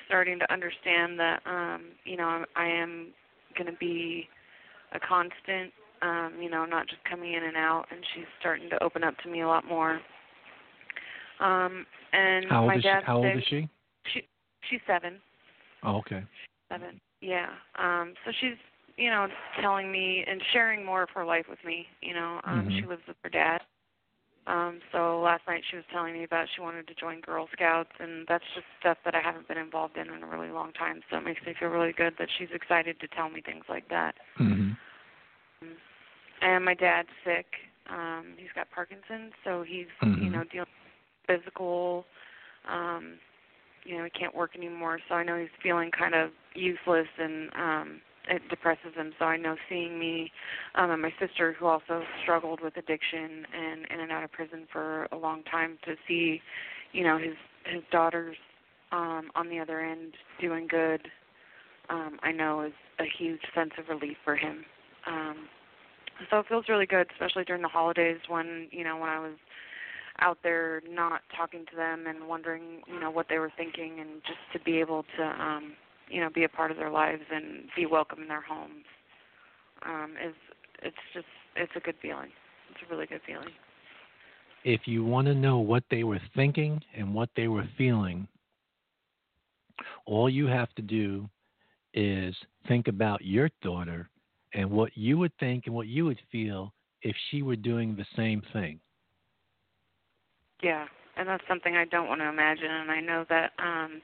S9: starting to understand that um you know, I'm, I am going to be a constant um, you know, not just coming in and out, and she's starting to open up to me a lot more. Um, and
S2: How old
S9: my
S2: is she?
S9: dad
S2: How old is she?
S9: she she's seven,
S2: Oh, okay.
S9: seven, yeah. Um, so she's you know telling me and sharing more of her life with me. You know, um,
S2: Mhm.
S9: she lives with her dad. Um, so last night she was telling me about she wanted to join Girl Scouts, and that's just stuff that I haven't been involved in in a really long time. So it makes me feel really good that she's excited to tell me things like that.
S2: hmm
S9: and my dad's sick. Um, he's got Parkinson's, so he's you
S2: Mhm.
S9: know dealing with physical. Um, you know, he can't work anymore, so I know he's feeling kind of useless, and um, it depresses him. So I know seeing me um, and my sister, who also struggled with addiction and in and out of prison for a long time, to see, you know, his his daughters um, on the other end doing good. Um, I know is a huge sense of relief for him. Um, so it feels really good, especially during the holidays when you know when I was out there not talking to them and wondering you know what they were thinking, and just to be able to um, you know be a part of their lives and be welcome in their homes um, is it's just it's a good feeling. It's a really good feeling.
S2: If you want to know what they were thinking and what they were feeling, all you have to do is think about your daughter and what you would think and what you would feel if she were doing the same thing.
S9: Yeah, and that's something I don't want to imagine. And I know that um,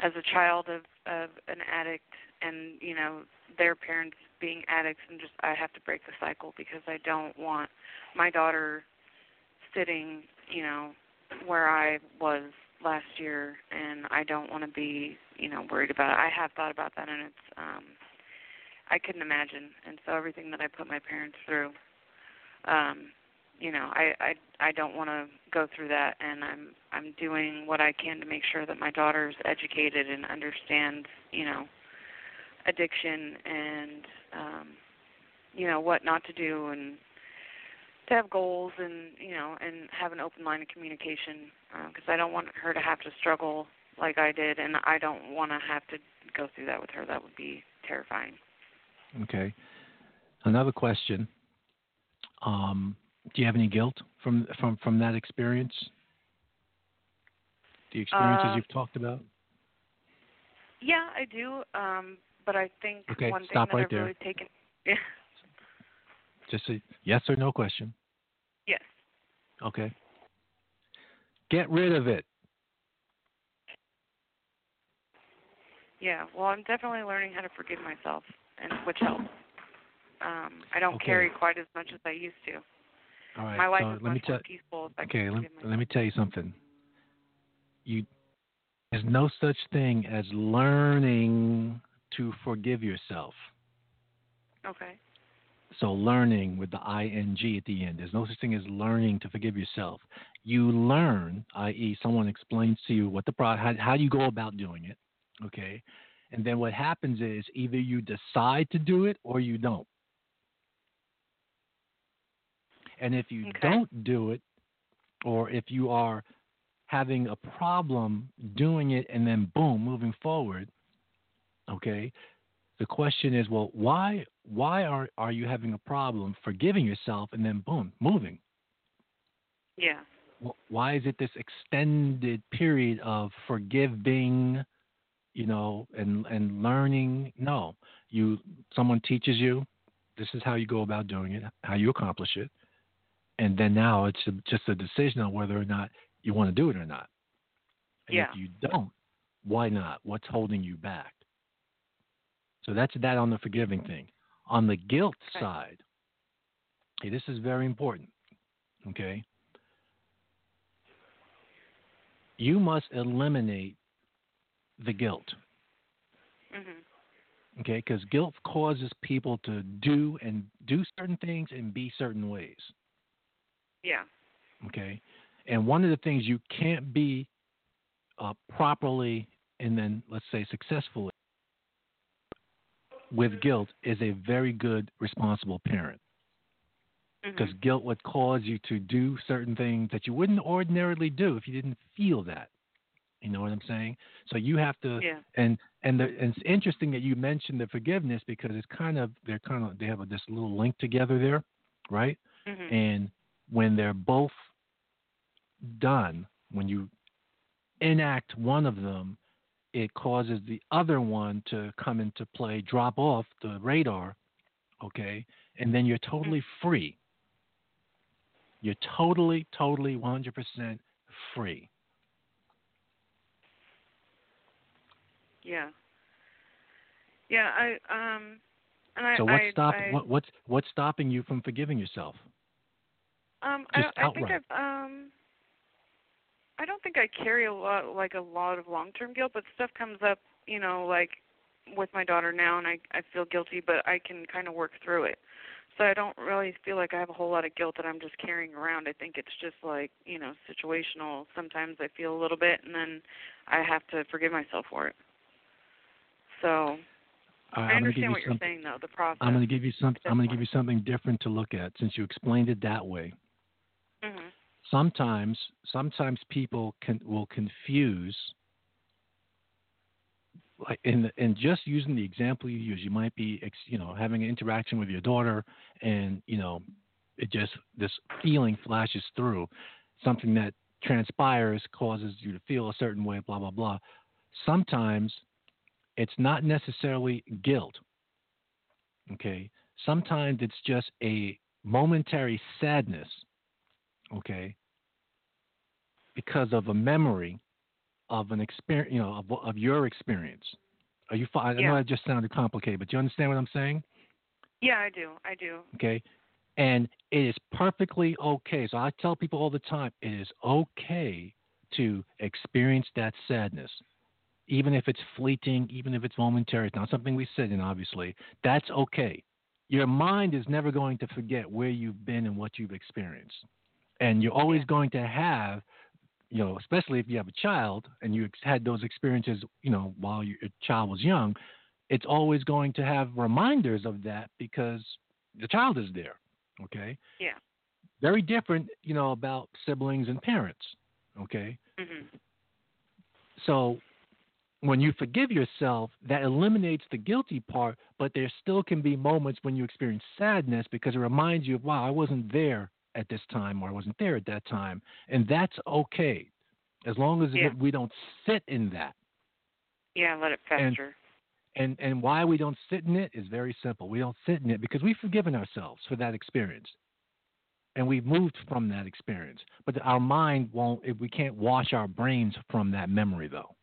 S9: as a child of of an addict, and you know their parents being addicts, and just I have to break the cycle because I don't want my daughter sitting, you know, where I was last year, and I don't want to be, you know, worried about it. I have thought about that, and it's um, I couldn't imagine. And so everything that I put my parents through. Um, you know i i i don't want to go through that and i'm i'm doing what i can to make sure that my daughter's educated and understands you know addiction and um you know what not to do and to have goals and you know and have an open line of communication because i don't want her to have to struggle like i did and i don't want to have to go through that with her that would be terrifying
S2: Okay. Another question. Um, do you have any guilt from from from that experience? The experiences
S9: Uh,
S2: you've talked about.
S9: Yeah, I do. Um, but I think
S2: Okay,
S9: one thing
S2: stop
S9: that
S2: right
S9: I've
S2: there.
S9: really taken. Yeah.
S2: Just a yes or no question.
S9: Yes.
S2: Okay. Get rid of it.
S9: Yeah. Well, I'm definitely learning how to forgive myself, and which helps. Um, I don't
S2: Okay.
S9: carry quite as much as I used to.
S2: All right.
S9: My life
S2: so
S9: is
S2: let me tell.
S9: peaceful
S2: Okay. Let, let me tell you something. You there's no such thing as learning to forgive yourself.
S9: Okay.
S2: So learning with the ing at the end. There's no such thing as learning to forgive yourself. You learn, i.e., someone explains to you what the pro how, how you go about doing it, okay, and then what happens is either you decide to do it or you don't. And if you
S9: Okay.
S2: don't do it, or if you are having a problem doing it and then boom, moving forward, okay, the question is, well, why why are are you having a problem forgiving yourself and then boom, moving?
S9: Yeah.
S2: Why is it this extended period of forgiving, you know, and and learning? No, you someone teaches you. This is how you go about doing it, how you accomplish it, and then now it's just a decision on whether or not you want to do it or not. And
S9: Yeah.
S2: if you don't, why not? What's holding you back? So that's that on the forgiving thing. On the guilt
S9: Okay.
S2: side, okay, this is very important. Okay. You must eliminate the guilt.
S9: Mhm.
S2: Okay, because guilt causes people to do and do certain things and be certain ways.
S9: Yeah.
S2: Okay, and one of the things you can't be uh, properly and then let's say successfully with guilt is a very good responsible parent because
S9: Mhm.
S2: guilt would cause you to do certain things that you wouldn't ordinarily do if you didn't feel that. You know what I'm saying? So you have to
S9: Yeah.
S2: and and, the, and it's interesting that you mentioned the forgiveness because it's kind of they're kind of they have a, this little link together there, right?
S9: mm-hmm.
S2: And when they're both done, when you enact one of them, it causes the other one to come into play, drop off the radar, okay? And then you're totally free. You're totally, totally 100% free.
S9: Yeah. Yeah, I um and I
S2: so what's
S9: I,
S2: stop
S9: I,
S2: what, what's what's stopping you from forgiving yourself?
S9: Um I, don't- I think? I've um I don't think I carry a lot like a lot of long-term guilt, but stuff comes up, you know, like with my daughter now and I I feel guilty, but I can kind of work through it. So I don't really feel like I have a whole lot of guilt that I'm just carrying around. I think it's just like, you know, situational. Sometimes I feel a little bit and then I have to forgive myself for it. So
S2: All
S9: I
S2: right, I'm gonna give
S9: understand
S2: you
S9: what you're saying though, the process.
S2: I'm going to give you something. I'm going to give you something different to look at since you explained it that way. Sometimes, sometimes people can will confuse. Like in in just using the example you use, you might be you know having an interaction with your daughter, and you know it just this feeling flashes through, something that transpires causes you to feel a certain way, blah blah blah. Sometimes it's not necessarily guilt. Okay. Sometimes it's just a momentary sadness. Okay. Because of a memory of an experience, you know, of, of your experience. Are you? I know
S9: Yeah.
S2: that just sounded complicated, but do you understand what I'm saying?
S9: Yeah, I do. I do.
S2: Okay. And it is perfectly okay. So I tell people all the time it is okay to experience that sadness, even if it's fleeting, even if it's momentary. It's not something we sit in, obviously. That's okay. Your mind is never going to forget where you've been and what you've experienced. And you're always going to have, you know, especially if you have a child and you had those experiences, you know, while your child was young, it's always going to have reminders of that because the child is there. Okay.
S9: Yeah.
S2: Very different, you know, about siblings and parents. Okay.
S9: Mhm.
S2: So when you forgive yourself, that eliminates the guilty part, but there still can be moments when you experience sadness because it reminds you of, wow, I wasn't there at this time or I wasn't there at that time. And that's okay as long as
S9: Yeah.
S2: we don't sit in that.
S9: Yeah, let it
S2: And-
S9: fester.
S2: And and why we don't sit in it is very simple. We don't sit in it because we've forgiven ourselves for that experience. And we've moved from that experience. But our mind won't if we can't wash our brains from that memory though.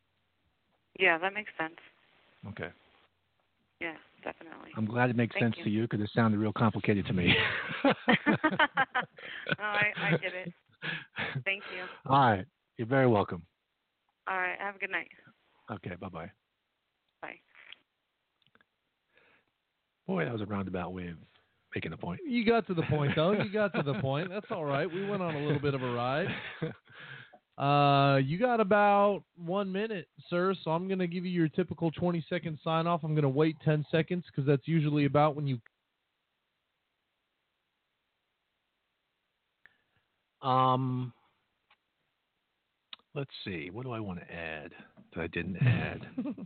S9: yeah, that makes sense.
S2: Okay.
S9: Yeah, definitely.
S2: I'm glad it makes
S9: Thank
S2: sense
S9: you.
S2: to you because it sounded real complicated to me.
S9: no, I I get it. Thank you.
S2: All right. You're very welcome.
S9: All right, have a good night.
S2: Okay, bye bye.
S9: Bye.
S2: Boy, that was a roundabout way of making a point.
S3: You got to the point though. You got to the point. That's all right. We went on a little bit of a ride. Uh, you got about one minute, sir. So I'm going to give you your typical 20 second sign off. I'm going to wait 10 seconds because that's usually about when you.
S2: Um, let's see. What do I want to add that I didn't add?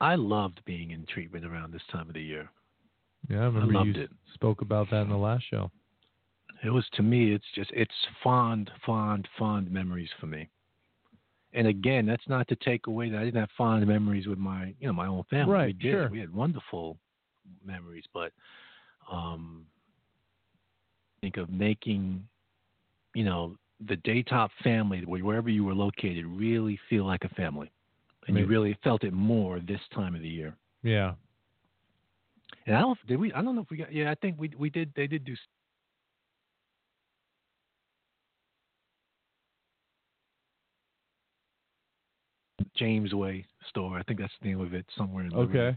S2: I loved being in treatment around this time of the year.
S3: Yeah, I remember
S2: loved
S3: you
S2: it.
S3: spoke about that in the last show.
S2: It was to me, it's just it's fond, fond, fond memories for me. And again, that's not to take away that I didn't have fond memories with my, you know, my own family.
S3: Right,
S2: we did.
S3: sure.
S2: We had wonderful memories, but um, think of making, you know, the Daytop family, wherever you were located, really feel like a family, and you really felt it more this time of the year.
S3: Yeah.
S2: And I don't did we? I don't know if we got. Yeah, I think we we did. They did do Jamesway store. I think that's the name of it somewhere in the
S5: Okay.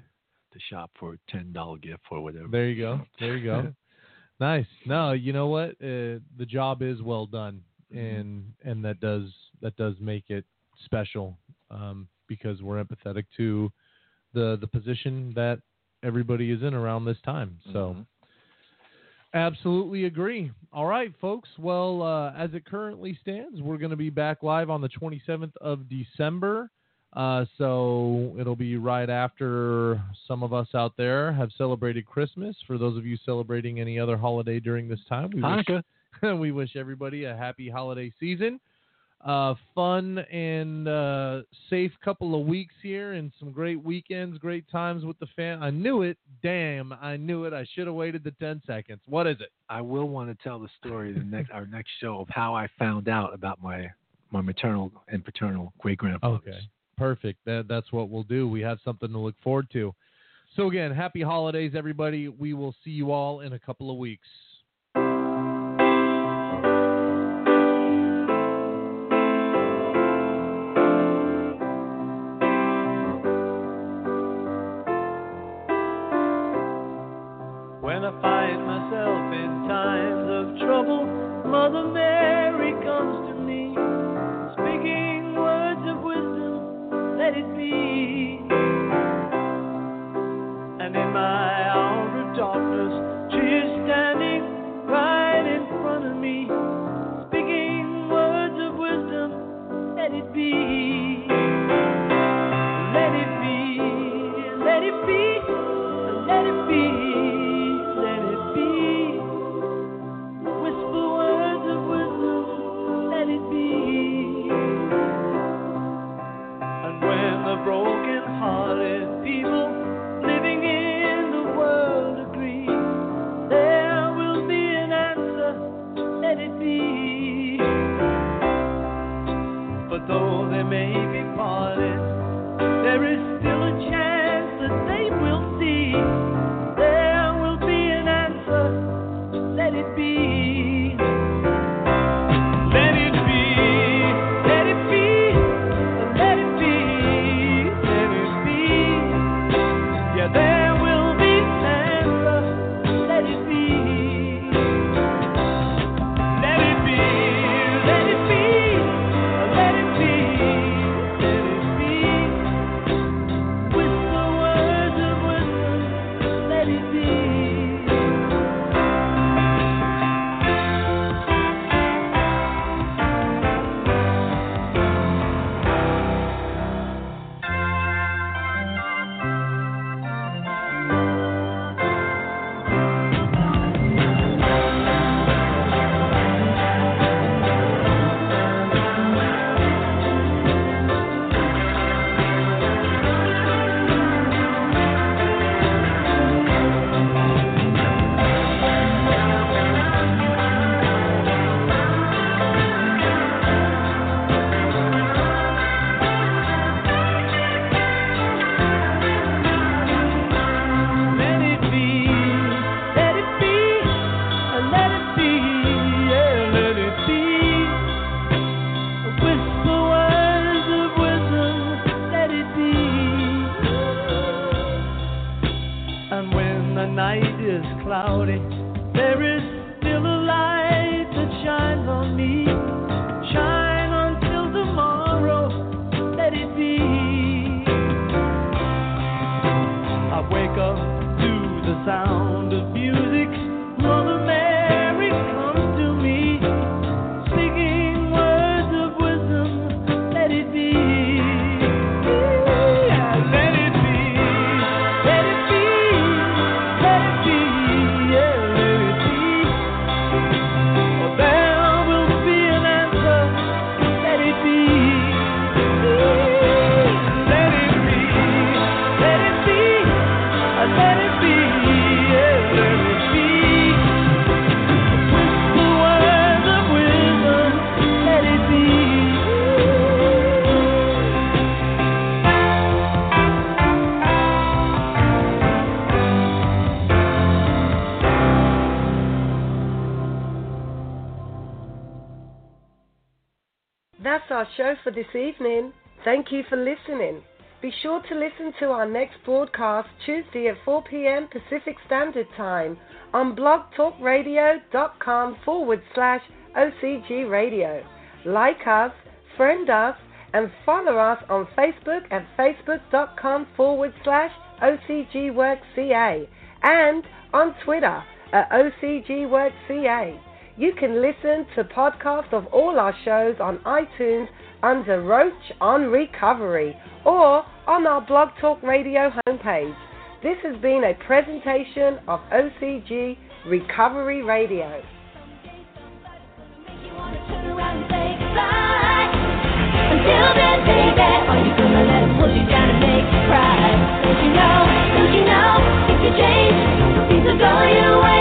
S2: to shop for a ten dollar gift or whatever.
S5: There you go. There you go. nice. No, you know what? Uh, the job is well done, and and that does that does make it special um, because we're empathetic to the the position that everybody is in around this time. So.
S2: Mhm.
S5: Absolutely agree. All right, folks. Well, uh, as it currently stands, we're going to be back live on the 27th of December. Uh, so it'll be right after some of us out there have celebrated Christmas. For those of you celebrating any other holiday during this time, we wish, we wish everybody a happy holiday season. Uh, fun and uh, safe couple of weeks here, and some great weekends, great times with the fam. I knew it. Damn, I knew it. I should have waited the 10 seconds. What is it?
S2: I will want to tell the story the next our next show of how I found out about my my maternal and paternal great grandfathers.
S5: Okay. Perfect. That, that's what we'll do. We have something to look forward to. So, again, happy holidays, everybody. We will see you all in a couple of weeks.
S1: For this evening. Thank you for listening. Be sure to listen to our next broadcast Tuesday at 4 p.m. Pacific Standard Time on blogtalkradio.com forward slash OCG Radio. Like us, friend us, and follow us on Facebook at facebook.com forward slash OCGWorkCA and on Twitter at OCGWorkCA. You can listen to podcasts of all our shows on iTunes under Roach on Recovery or on our Blog Talk Radio homepage. This has been a presentation of OCG Recovery Radio.
S6: Don't you know, don't you know, if you change, things.